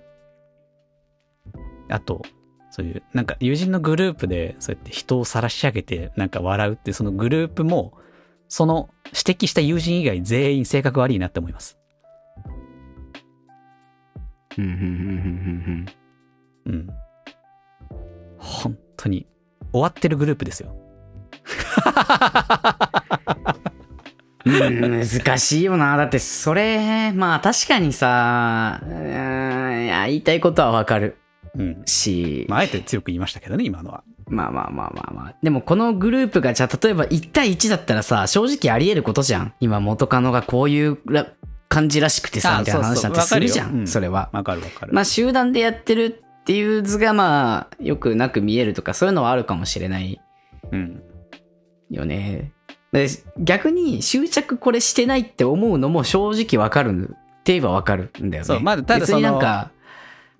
あと、そういう、なんか友人のグループで、そうやって人を晒し上げて、なんか笑うってそのグループも、その指摘した友人以外全員性格悪いなって思います。うんうんうんうんうん。本当に、終わってるグループですよ。難しいよな。だってそれ、まあ確かにさ、言いたいことはわかるうん。し、まあ、あえて強く言いましたけどね、今のは。まあまあまあまあまあ。でもこのグループがじゃあ例えば1対1だったらさ、正直あり得ることじゃん。今元カノがこういう感じらしくてさ、みたいな話なんてするじゃん、それは。わかるわかる。まあ集団でやってるっていう図がまあ、よくなく見えるとか、そういうのはあるかもしれないうん。よね。で逆に執着これしてないって思うのも正直わかるって言えばわかるんだよね。そうまだただそのなんか、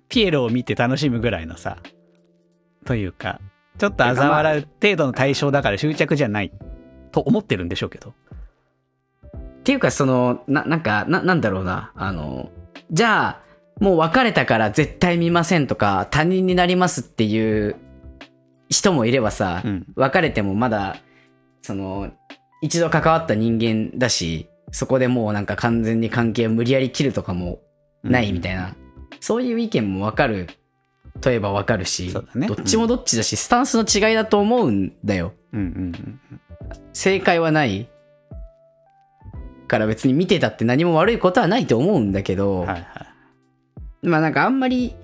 ピエロを見て楽しむぐらいのさ、というか、ちょっと嘲笑う程度の対象だから執着じゃないと思ってるんでしょうけど。っていうかその、な、なんか、な、なんだろうな。あの、じゃあ、もう別れたから絶対見ませんとか、他人になりますっていう人もいればさ、うん別れてもまだ、その、一度関わった人間だし、そこでもうなんか完全に関係を無理やり切るとかもないみたいな、そういう意見もわかるといえばわかるし、ねどっちもどっちだし、スタンスの違いだと思うんだよ。うんうんうん。正解はないから別に見てたって何も悪いことはないと思うんだけど、はいはい。まあなんかあんまり、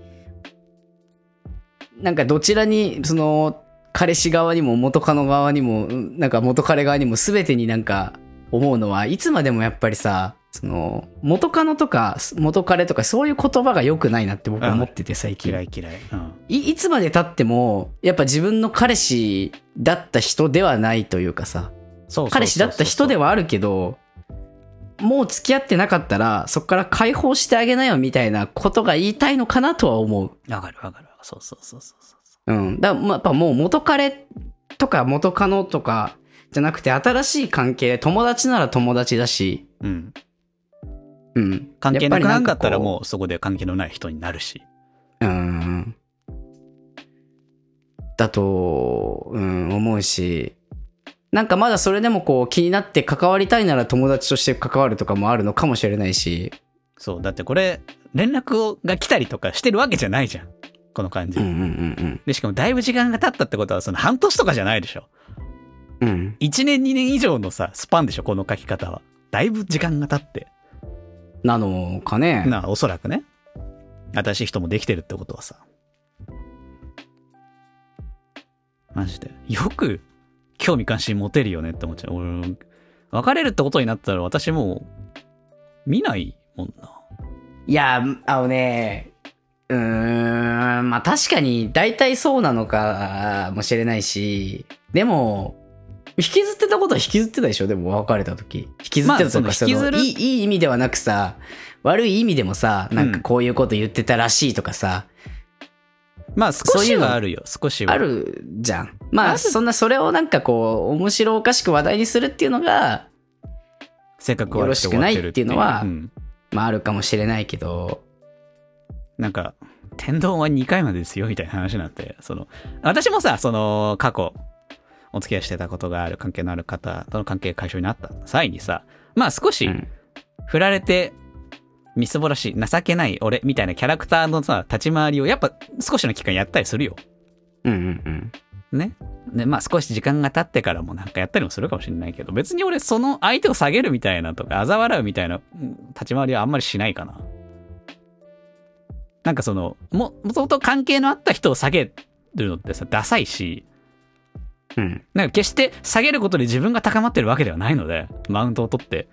なんかどちらに、その、彼氏側にも元カノ側にも、うんなんか元彼側にも全てになんか思うのは、いつまでもやっぱりさ、その、元カノとか元彼とかそういう言葉が良くないなって僕は思ってて最近。嫌い嫌い。うん。いいつまで経っても、やっぱ自分の彼氏だった人ではないというかさ、彼氏だった人ではあるけど、もう付き合ってなかったら、そこから解放してあげなよみたいなことが言いたいのかなとは思う。わかるわかる。そうそうそうそうそう。うん。だやっぱもう元彼とか元カノとかじゃなくて、新しい関係で友達なら友達だし、うん。うん。関係なくなんだったらう。もうそこで関係のない人になるし。うん。だと、うん、思うし、なんかまだそれでもこう気になって関わりたいなら友達として関わるとかもあるのかもしれないし、そう。だってこれ、連絡が来たりとかしてるわけじゃないじゃん。この感じ。うんうんうんで、しかもだいぶ時間が経ったってことは、その半年とかじゃないでしょ。うん。うん。1年2年以上のさ、スパンでしょ、この書き方は。だいぶ時間が経って。なのかね。なあ、おそらくね。新しい人もできてるってことはさ。マジで。よく、興味関心持てるよねって思っちゃう。俺、別れるってことになったら私もう、見ないもんな。いや、あのね、うーん、まあ確かに大体そうなのかもしれないし、でも、引きずってたことは引きずってたでしょ？でも別れた時。引きずってたとか、まあそそのいいいい意味ではなくさ、悪い意味でもさ、なんかこういうこと言ってたらしいとかさ、まあ少しはあるよ、少しは。あるじゃん。まあそんなそれをなんかこう、面白おかしく話題にするっていうのが、せっかくよろしくないっていうのはうんまああるかもしれないけど、なんか、天丼は2回までですよ、みたいな話になって、その、私もさ、その、過去、お付き合いしてたことがある関係のある方との関係解消になった際にさ、まあ少しうん、振られて、みすぼらしい、情けない俺みたいなキャラクターのさ、立ち回りをやっぱ少しの期間やったりするよ。うんうんうん。ね。で、まあ少し時間が経ってからもなんかやったりもするかもしれないけど、別に俺その相手を下げるみたいなとか、嘲笑うみたいなうん立ち回りはあんまりしないかな。なんかその、も、もともと関係のあった人を下げるのってさ、ダサいし、うん。なんか決して下げることで自分が高まってるわけではないので、マウントを取って、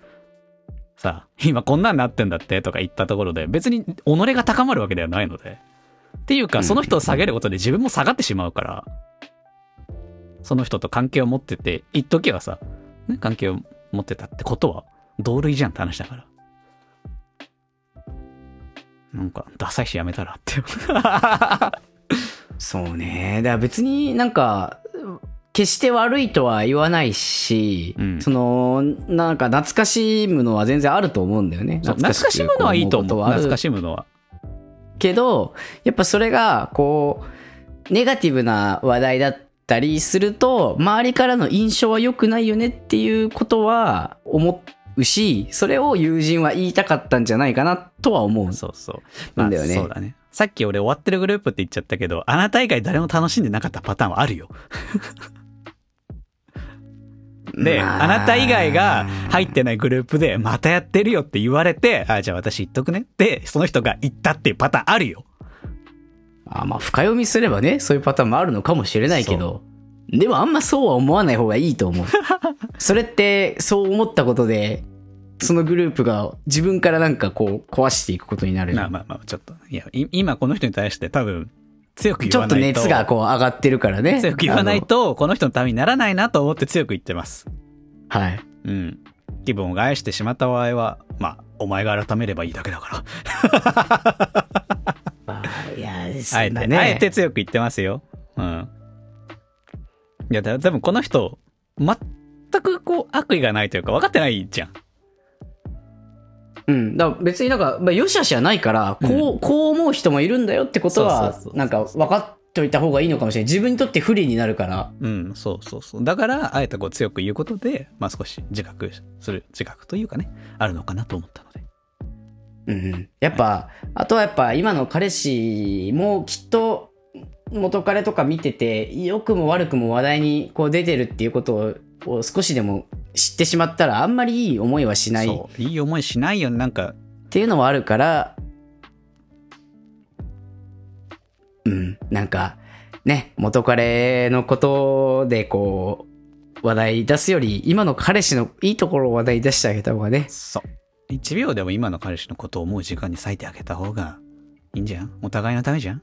さ、今こんなんなってんだってとか言ったところで、別に己が高まるわけではないので。っていうか、うんその人を下げることで自分も下がってしまうから、その人と関係を持ってて、一時はさ、ね、関係を持ってたってことは、同類じゃんって話だから。なんか、ダサいしやめたらって。そうね。だから別になんか、決して悪いとは言わないし、うんその、なんか懐かしむのは全然あると思うんだよね。懐かしむのはいいと思う。懐かししむのは。けど、やっぱそれが、こう、ネガティブな話題だったりすると、周りからの印象は良くないよねっていうことは思うし、それを友人は言いたかったんじゃないかなとは思う。そうそう。なんだよねそうだね。さっき俺終わってるグループって言っちゃったけど、あなた以外誰も楽しんでなかったパターンはあるよ。で、まあなた以外が入ってないグループで、またやってるよって言われて、あ、じゃあ私言っとくねって、その人が言ったっていうパターンあるよ。あまあ、深読みすればね、そういうパターンもあるのかもしれないけど、でもあんまそうは思わない方がいいと思う。それって、そう思ったことで、そのグループが自分からなんかこう壊していくことになるまあまあまあ、ちょっと。いや、い今この人に対して多分、強くちょっと言わないと。熱がこう上がってるからね。強く言わないあと、この人のためにならないなと思って強く言ってます。の。はい。うん。気分を害してしまった場合は、まあ、お前が改めればいいだけだから。まあ、いや、あえて、だね。あえて強く言ってますよ。うん。いや、だ多分この人、全くこう、悪意がないというか、分かってないじゃん。うん。だから別になんか、まあ、よしあしはないから、こう、こう思う人もいるんだよってことはなんか分かっといた方がいいのかもしれない。自分にとって不利になるから。うん、そうそうそう。だから、あえてこう強く言うことで、まあ少し自覚する、自覚というかね、あるのかなと思ったので。うんうん。やっぱ、あとはやっぱ今の彼氏もきっと元彼とか見てて、良くも悪くも話題にこう出てるっていうことをを少しでも知ってしまったらあんまりいい思いはしないっそう。いい思いしないよ。なんか、ていうのもあるから、うん、なんか、ね、元彼のことでこう、話題出すより、今の彼氏のいいところを話題出してあげた方がね、そう。1秒でも今の彼氏のことを思う時間に割いてあげた方がいいんじゃん？お互いのためじゃん？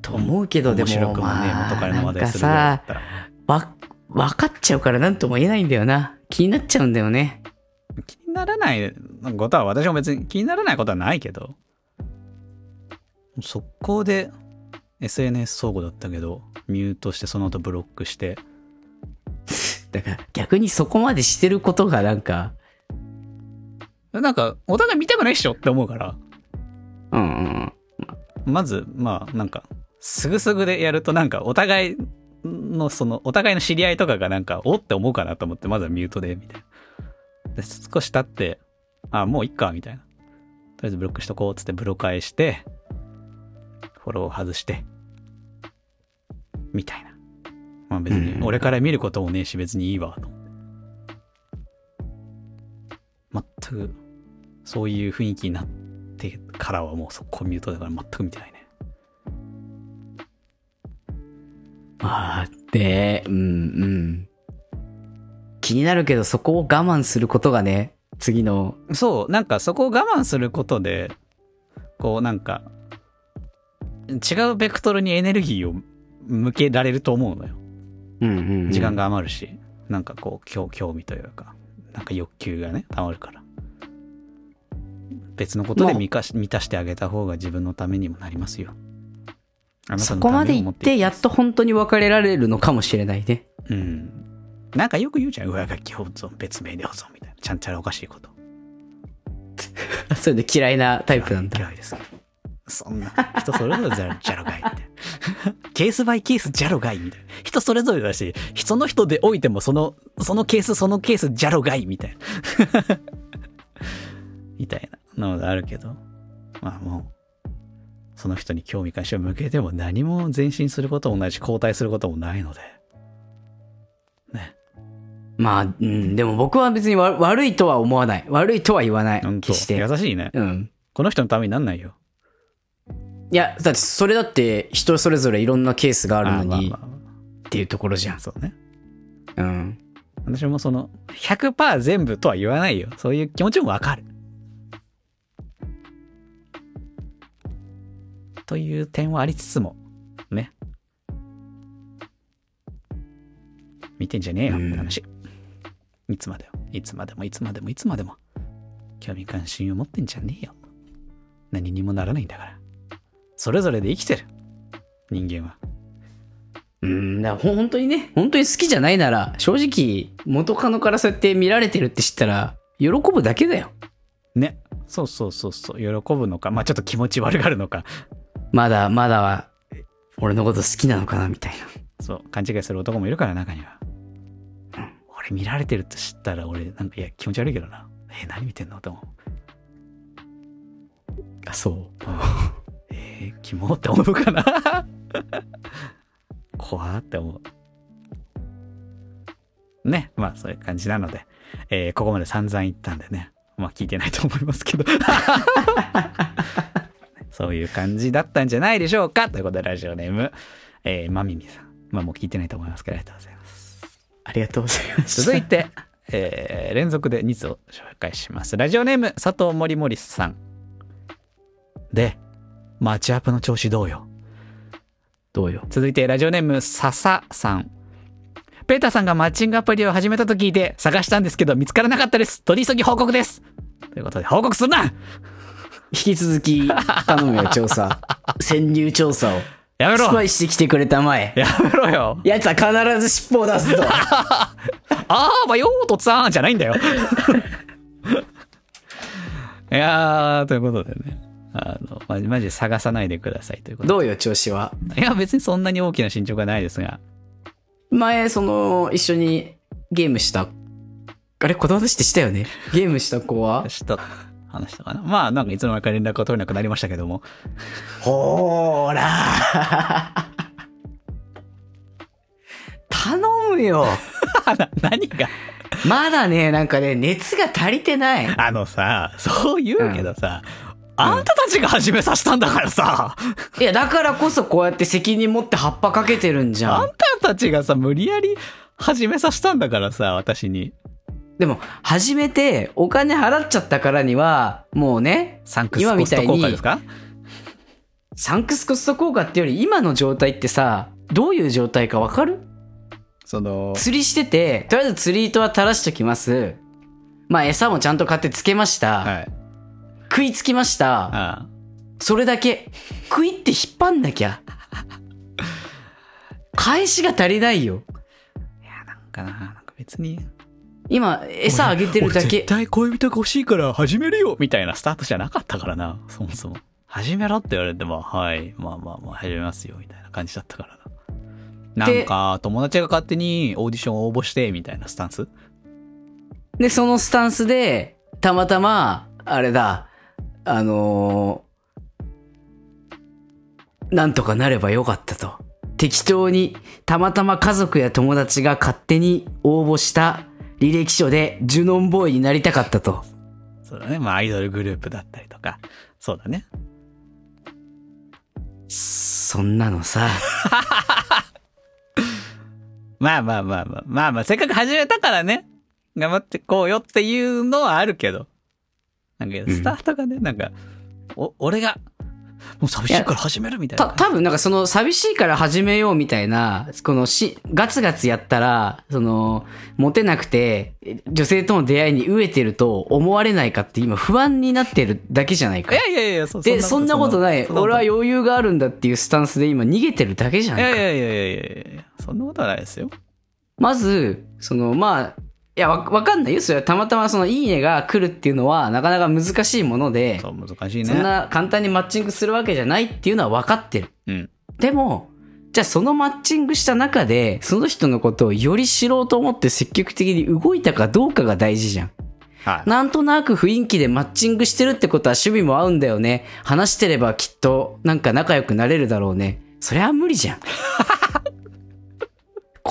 と思うけど、でも、面白くもね、まあ元彼の話題するなんかったら。わ、分かっちゃうから何とも言えないんだよな。気になっちゃうんだよね。気にならないことは私も別に気にならないことはないけど、速攻で SNS 相互だったけど、ミュートしてその後ブロックして、だから逆にそこまでしてることがなんか、なんかお互い見たくないっしょって思うから、うんうんまず、まあなんか、すぐすぐでやるとなんかお互いのその、お互いの知り合いとかがなんか、おって思うかなと思って、まずはミュートで、みたいな。で、少し経って、あ、もういっか、みたいな。とりあえずブロックしとこう、つってブロ返して、フォロー外して、みたいな。まあ別に、俺から見ることもねえし、別にいいわ、と思って。全く、そういう雰囲気になってからはもう速攻ミュートだから全く見てないね。まあ、で、うんうん。気になるけどそこを我慢することがね、次の、そう、なんかそこを我慢することで、こうなんか、違うベクトルにエネルギーを向けられると思うのよ。うんうんうん時間が余るし、なんかこう、興興味というか、なんか欲求がね、溜まるから。別のことで満たし満たしてあげた方が自分のためにもなりますよ。そのこまで行ってやっと本当に別れられるのかもしれないね。うん。なんかよく言うじゃん。上書き保存、別名で保存みたいな。ちゃんちゃらおかしいこと。それで嫌いなタイプなんだ。嫌いです。そんな、人それぞれじゃじゃろがいみたいな。ケースバイケースじゃろがいみたいな。人それぞれだし、人の人でおいてもその、そのケースそのケースじゃろがいみたいな。みたいなのがあるけど、まあもう、その人に興味関心を向けても何も前進することもないし、後退することもないので。ね。まあ、うん、でも僕は別にわ悪いとは思わない。悪いとは言わない決して。優しいね。うん。この人のためになんないよ。いや、だってそれだって人それぞれいろんなケースがあるのにっていうところじゃん。そうね。うん。私もその100%全部とは言わないよ。そういう気持ちもわかる。という点はありつつも、ね。見てんじゃねえよって話。いつまでも、いつまでも、いつまでも、いつまでも、興味関心を持ってんじゃねえよ。何にもならないんだから。それぞれで生きてる。人間は。うん、だ本当にね、本当に好きじゃないなら、正直、元カノからそうやって見られてるって知ったら、喜ぶだけだよ。ね。そうそうそうそう。喜ぶのか。まあちょっと気持ち悪がるのか。まだ、まだは、俺のこと好きなのかな、みたいな。そう、勘違いする男もいるから、中には。俺見られてるって知ったら、俺、なんか、いや、気持ち悪いけどな。え、何見てんのと思う。あ、そう。えー、キモって思うかな 怖って思う。ね、まあ、そういう感じなので、えーここまで散々言ったんでね、まあ、聞いてないと思いますけど。そういう感じだったんじゃないでしょうかということで、ラジオネーム、えー、まみみさん。まあ、もう聞いてないと思いますけど、ありがとうございます。ありがとうございます。続いて、えー連続で2つを紹介します。ラジオネーム、佐藤森森さん。で、マッチアップの調子どうよ？どうよ？続いて、ラジオネーム、笹さん。ペーターさんがマッチングアプリを始めたと聞いて探したんですけど見つからなかったです。取り急ぎ報告です。ということで、報告するな引き続き、頼むよ、調査。潜入調査を。やめろスパイしてきてくれたまえ。やめろよやつは必ず尻尾を出すぞ。あーばよーとつぁんじゃないんだよ。いやー、ということでね。あの、まじ、マジで探さないでくださいということどうよ、調子は？で。いや、別にそんなに大きな進捗はないですが。前、その、一緒にゲームした、あれ、この話ってしたよね？ゲームした子は？ちょっと、話したかな。まあ、なんかいつの間にか連絡が取れなくなりましたけども。ほーら頼むよ。な何が？まだね、なんかね、熱が足りてない。あのさ、そう言うけどさ、あんたたちが始めさせたんだからさ、いや、だからこそこうやって責任持って葉っぱかけてるんじゃん。あんたたちがさ、無理やり始めさせたんだからさ、私に。でも、初めてお金払っちゃったからには、もうね、サンクス今コスト効果ですか？サンクスコスト効果ってより今の状態ってさ、どういう状態かわかる？その、釣りしてて、とりあえず釣り糸は垂らしときます。まあ餌もちゃんと買ってつけました。はい。食いつきました。ああそれだけ。食いって引っ張んなきゃ。返しが足りないよ。なんかな、なんか別に。今、餌あげてるだけ俺絶。対恋人が欲しいから始めるよみたいなスタートじゃなかったからな、そもそも。始めろって言われても、はい、まあまあまあ始めますよ、みたいな感じだったからな。なんか、友達が勝手にオーディション応募して、みたいなスタンス？で、そのスタンスで、たまたま、あれだ、あのーなんとかなればよかったと。適当に、たまたま家族や友達が勝手に応募した履歴書でジュノンボーイになりたかったと。そうだね。まあ、アイドルグループだったりとか。そうだね。そんなのさ、まあまあまあまあ、まあまあ、せっかく始めたからね、頑張ってこうよっていうのはあるけど。なんか、スタートがね、なんか、お、俺が、もう寂しいから始めるみたいた、な。多分なんかその寂しいから始めようみたいな、このし、ガツガツやったら、その、モテなくて、女性との出会いに飢えてると思われないかって今不安になってるだけじゃないかい。やいやいや、そで、そんなことない。俺は余裕があるんだっていうスタンスで今逃げてるだけじゃんか。いやいやいやいやいやいやそんなことはないですよ。まず、その、まあ、いや、わわかんないよ。それはたまたまそのいいねが来るっていうのはなかなか難しいもので、そう、難しいね。そんな簡単にマッチングするわけじゃないっていうのは分かってる。うん。でも、じゃあそのマッチングした中で、その人のことをより知ろうと思って積極的に動いたかどうかが大事じゃん。はい。なんとなく雰囲気でマッチングしてるってことは趣味も合うんだよね。話してればきっとなんか仲良くなれるだろうね。それは無理じゃん。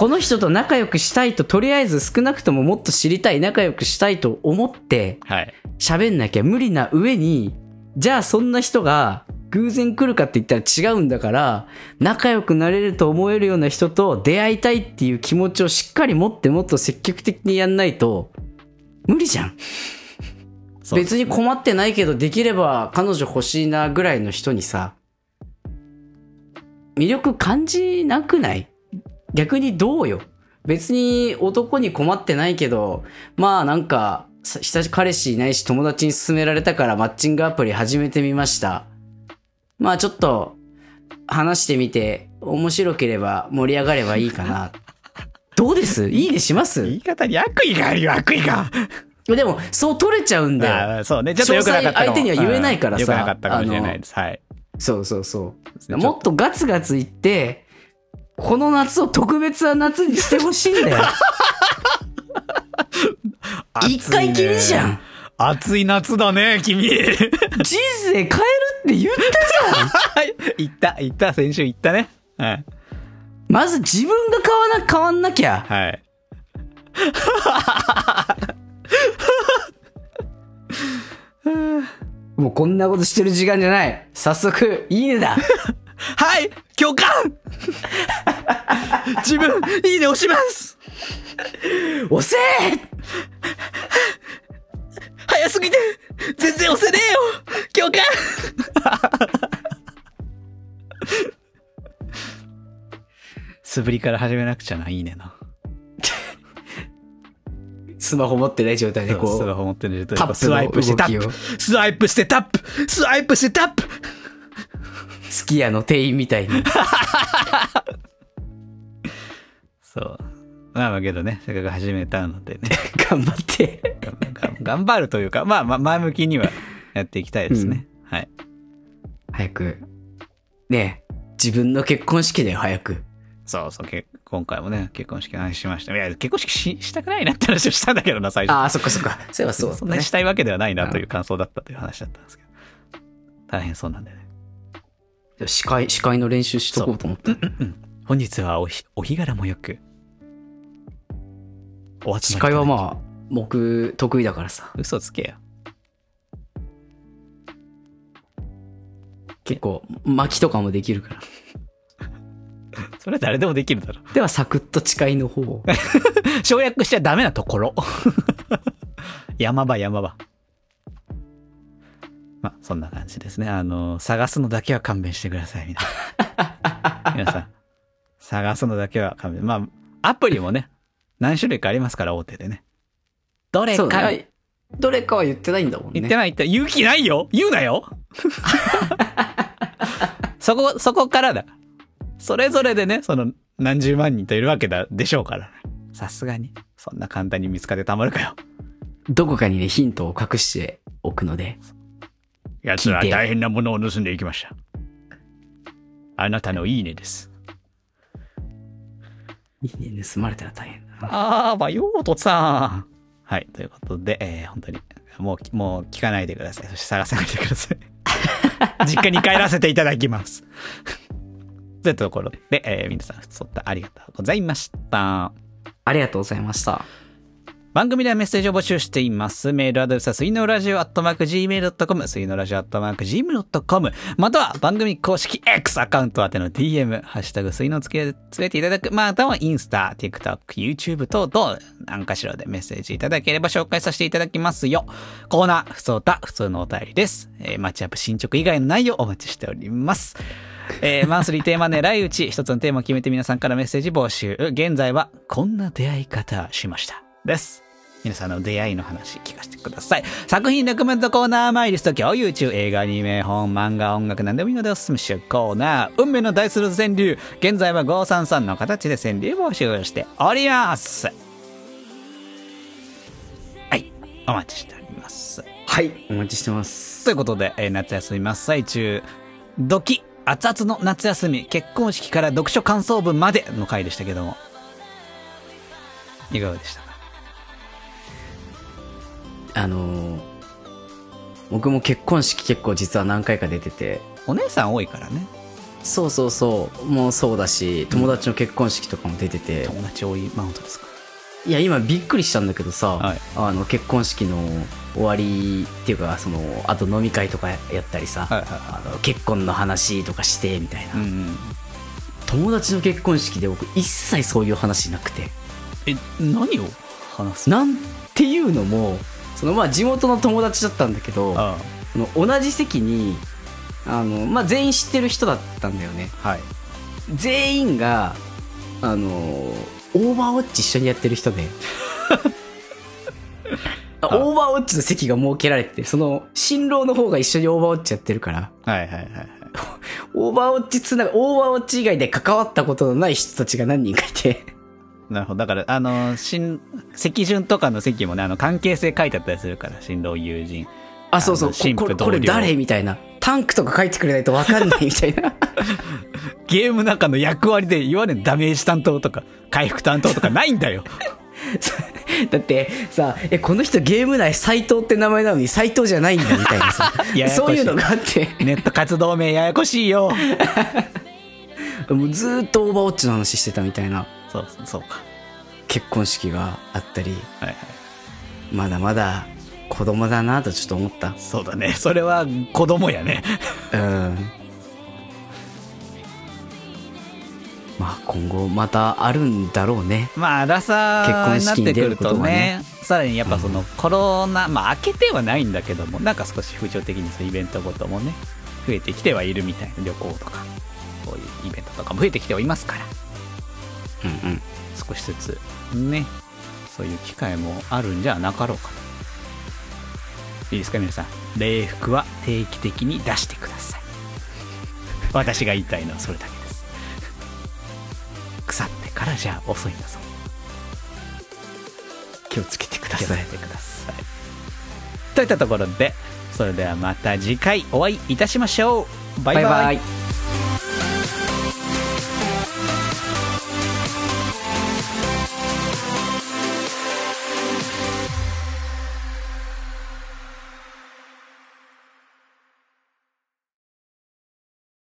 この人と仲良くしたいと、とりあえず少なくとももっと知りたい、仲良くしたいと思ってはい。喋んなきゃ無理な上に、じゃあそんな人が偶然来るかって言ったら違うんだから、仲良くなれると思えるような人と出会いたいっていう気持ちをしっかり持ってもっと積極的にやんないと、無理じゃん。別に困ってないけどできれば彼女欲しいなぐらいの人にさ、魅力感じなくない？逆にどうよ？別に男に困ってないけど、まあなんか、彼氏いないし友達に勧められたからマッチングアプリ始めてみました。まあちょっと話してみて面白ければ盛り上がればいいかな。どうです？いいねします？言い方に悪意があるよ、悪意が。でも、そう取れちゃうんだよ。そうね。ちょっと良くなかった相手には言えないからさうん良くなかったかもしれないです。はい。そうそうそう。ねもっとガツガツいって、この夏を特別な夏にしてほしいんだよ。一回きりじゃん。暑い夏だね、君。人生変えるって言ったじゃん。はい。言った、言った、先週言ったね。はい。まず自分が変わな、変わんなきゃ。はい。もうこんなことしてる時間じゃない。早速、いいねだ。はい共感。自分、いいね押します。押せ。ー早すぎて、全然押せねえよ。教官素振りから始めなくちゃな、いいねな。スマホ持ってない状態でこう、スマホ持ってるタップのスワイプしてタップ。スワイプしてタップ。スワイプしてタップすき家の店員みたいに。そう。まあまあけどね、せっかく始めたのでね、頑張って。頑張るというか、まあまあ前向きにはやっていきたいですね。はい。早く。ねえ、自分の結婚式だよ、早く。そうそう、け今回もね、結婚式の話しました。いや、結婚式ししたくないなって話をしたんだけどな、最初。ああ、そっかそっか。そういえばそうねそんなに。したいわけではないなという感想だったという話だったんですけど。大変そうなんでね。司会、司会の練習しとこうと思った。本日はおひお日柄もよく。お集司会はまあ、僕、得意だからさ。嘘つけよ。結構、巻きとかもできるから。それは誰でもできるだろ。では、サクッと誓いの方を。省略しちゃダメなところ。山 場山場。まあ、そんな感じですね。あの、探すのだけは勘弁してください、皆さん。皆さん。探すのだけは勘弁。まあ、アプリもね、何種類かありますから、大手でね。どれか、ね。どれかは言ってないんだもんね。言ってない言ってない。言う気ないよ言うなよ そこ、そこからだ。それぞれでね、その何十万人といるわけだ、でしょうから。さすがに。そんな簡単に見つかってたまるかよ。どこかにね、ヒントを隠しておくので。奴は大変なものを盗んでいきました。あなたのいいねです。いいね、盗まれたら大変だな。ああ、まあ、ようとさん。はい、ということで、えー、本当に、もう、もう聞かないでください。そして探さないでください。実家に帰らせていただきます。というところで、えー皆さん、ふつおったありがとうございました。ありがとうございました。番組ではメッセージを募集しています。メールアドレスは、水のラジオアットマーク Gmail.com、水のラジオアットマーク Gmail.com、または番組公式 X アカウント宛ての DM、ハッシュタグ水のつけ、つけていただく、またはインスタ、TikTok、YouTube 等々、何かしらでメッセージいただければ紹介させていただきますよ。コーナー、ふつおた、普通のお便りです。えーマッチアップ進捗以外の内容お待ちしております。えーマンスリーテーマ狙いうち、一つのテーマを決めて皆さんからメッセージ募集。現在は、こんな出会い方しました。です。皆さんの出会いの話聞かせてください。作品レコメントコーナー、マイリスト共有中、映画、アニメ、本、漫画、音楽、何でもいいのでおすすめしようコーナー、運命の大する川柳。現在は533の形で川柳募集しております。はい。お待ちしております。はい、お待ちしてます。ということで、えー夏休み真っ最中、ドキ、熱々の夏休み、結婚式から読書感想文までの回でしたけども、いかがでしたか？あのー僕も結婚式結構実は何回か出てて、お姉さん多いからね。そうそうそう、もうそうだし、友達の結婚式とかも出てて、友達多いマウントですか。いや、今びっくりしたんだけどさ、はい。あの、結婚式の終わりっていうか、その、あと飲み会とかやったりさ、はいはいあの結婚の話とかして、みたいな、うんうん。友達の結婚式で僕一切そういう話なくて、え、何を話すなんていうのも、そのまあ地元の友達だったんだけど、あその同じ席に、あの、まあ全員知ってる人だったんだよね。あはい。全員が、あの、オーバーウォッチ一緒にやってる人で、あ オーバーウォッチの席が設けられてて、その、新郎の方が一緒にオーバーウォッチやってるから、はいはいはいはい。オーバーウォッチつなが、オーバーウォッチ以外で関わったことのない人たちが何人かいて、なるほど。だから、あの、新、席順とかの席もね、あの、関係性書いてあったりするから、新郎友人。あ、そうそう、新ここれ、婦これ誰みたいな。タンクとか書いてくれないと分かんないみたいな。ゲームの中の役割で、いわゆるダメージ担当とか、回復担当とかないんだよ。だってさ、え、この人ゲーム内斎藤って名前なのに斎藤じゃないんだみたいなさ ややそういうのがあって、ネット活動名ややこしいよ。もうずーっとオーバーウォッチの話してたみたいなそう、そうか。結婚式があったり、はいはい。まだまだ子供だなとちょっと思った。そうだね。それは子供やね。うん。まあ今後またあるんだろうねまあ、荒さになってくると結婚式に出ることがねね、さらにやっぱそのコロナ、まあ開けてはないんだけども、なんか少し風潮的にそういうイベントごともね、増えてきてはいるみたいな旅行とか、こういうイベントとかも増えてきてはいますから、うんうん少しずつね、そういう機会もあるんじゃなかろうかと。いいですか、皆さん。礼服は定期的に出してください。私が言いたいのはそれだけです。腐ってからじゃ遅いんだぞ。気をつけてくだ気をつさいけてください。といったところで、それではまた次回お会いいたしましょう。バイバイ。バイバイ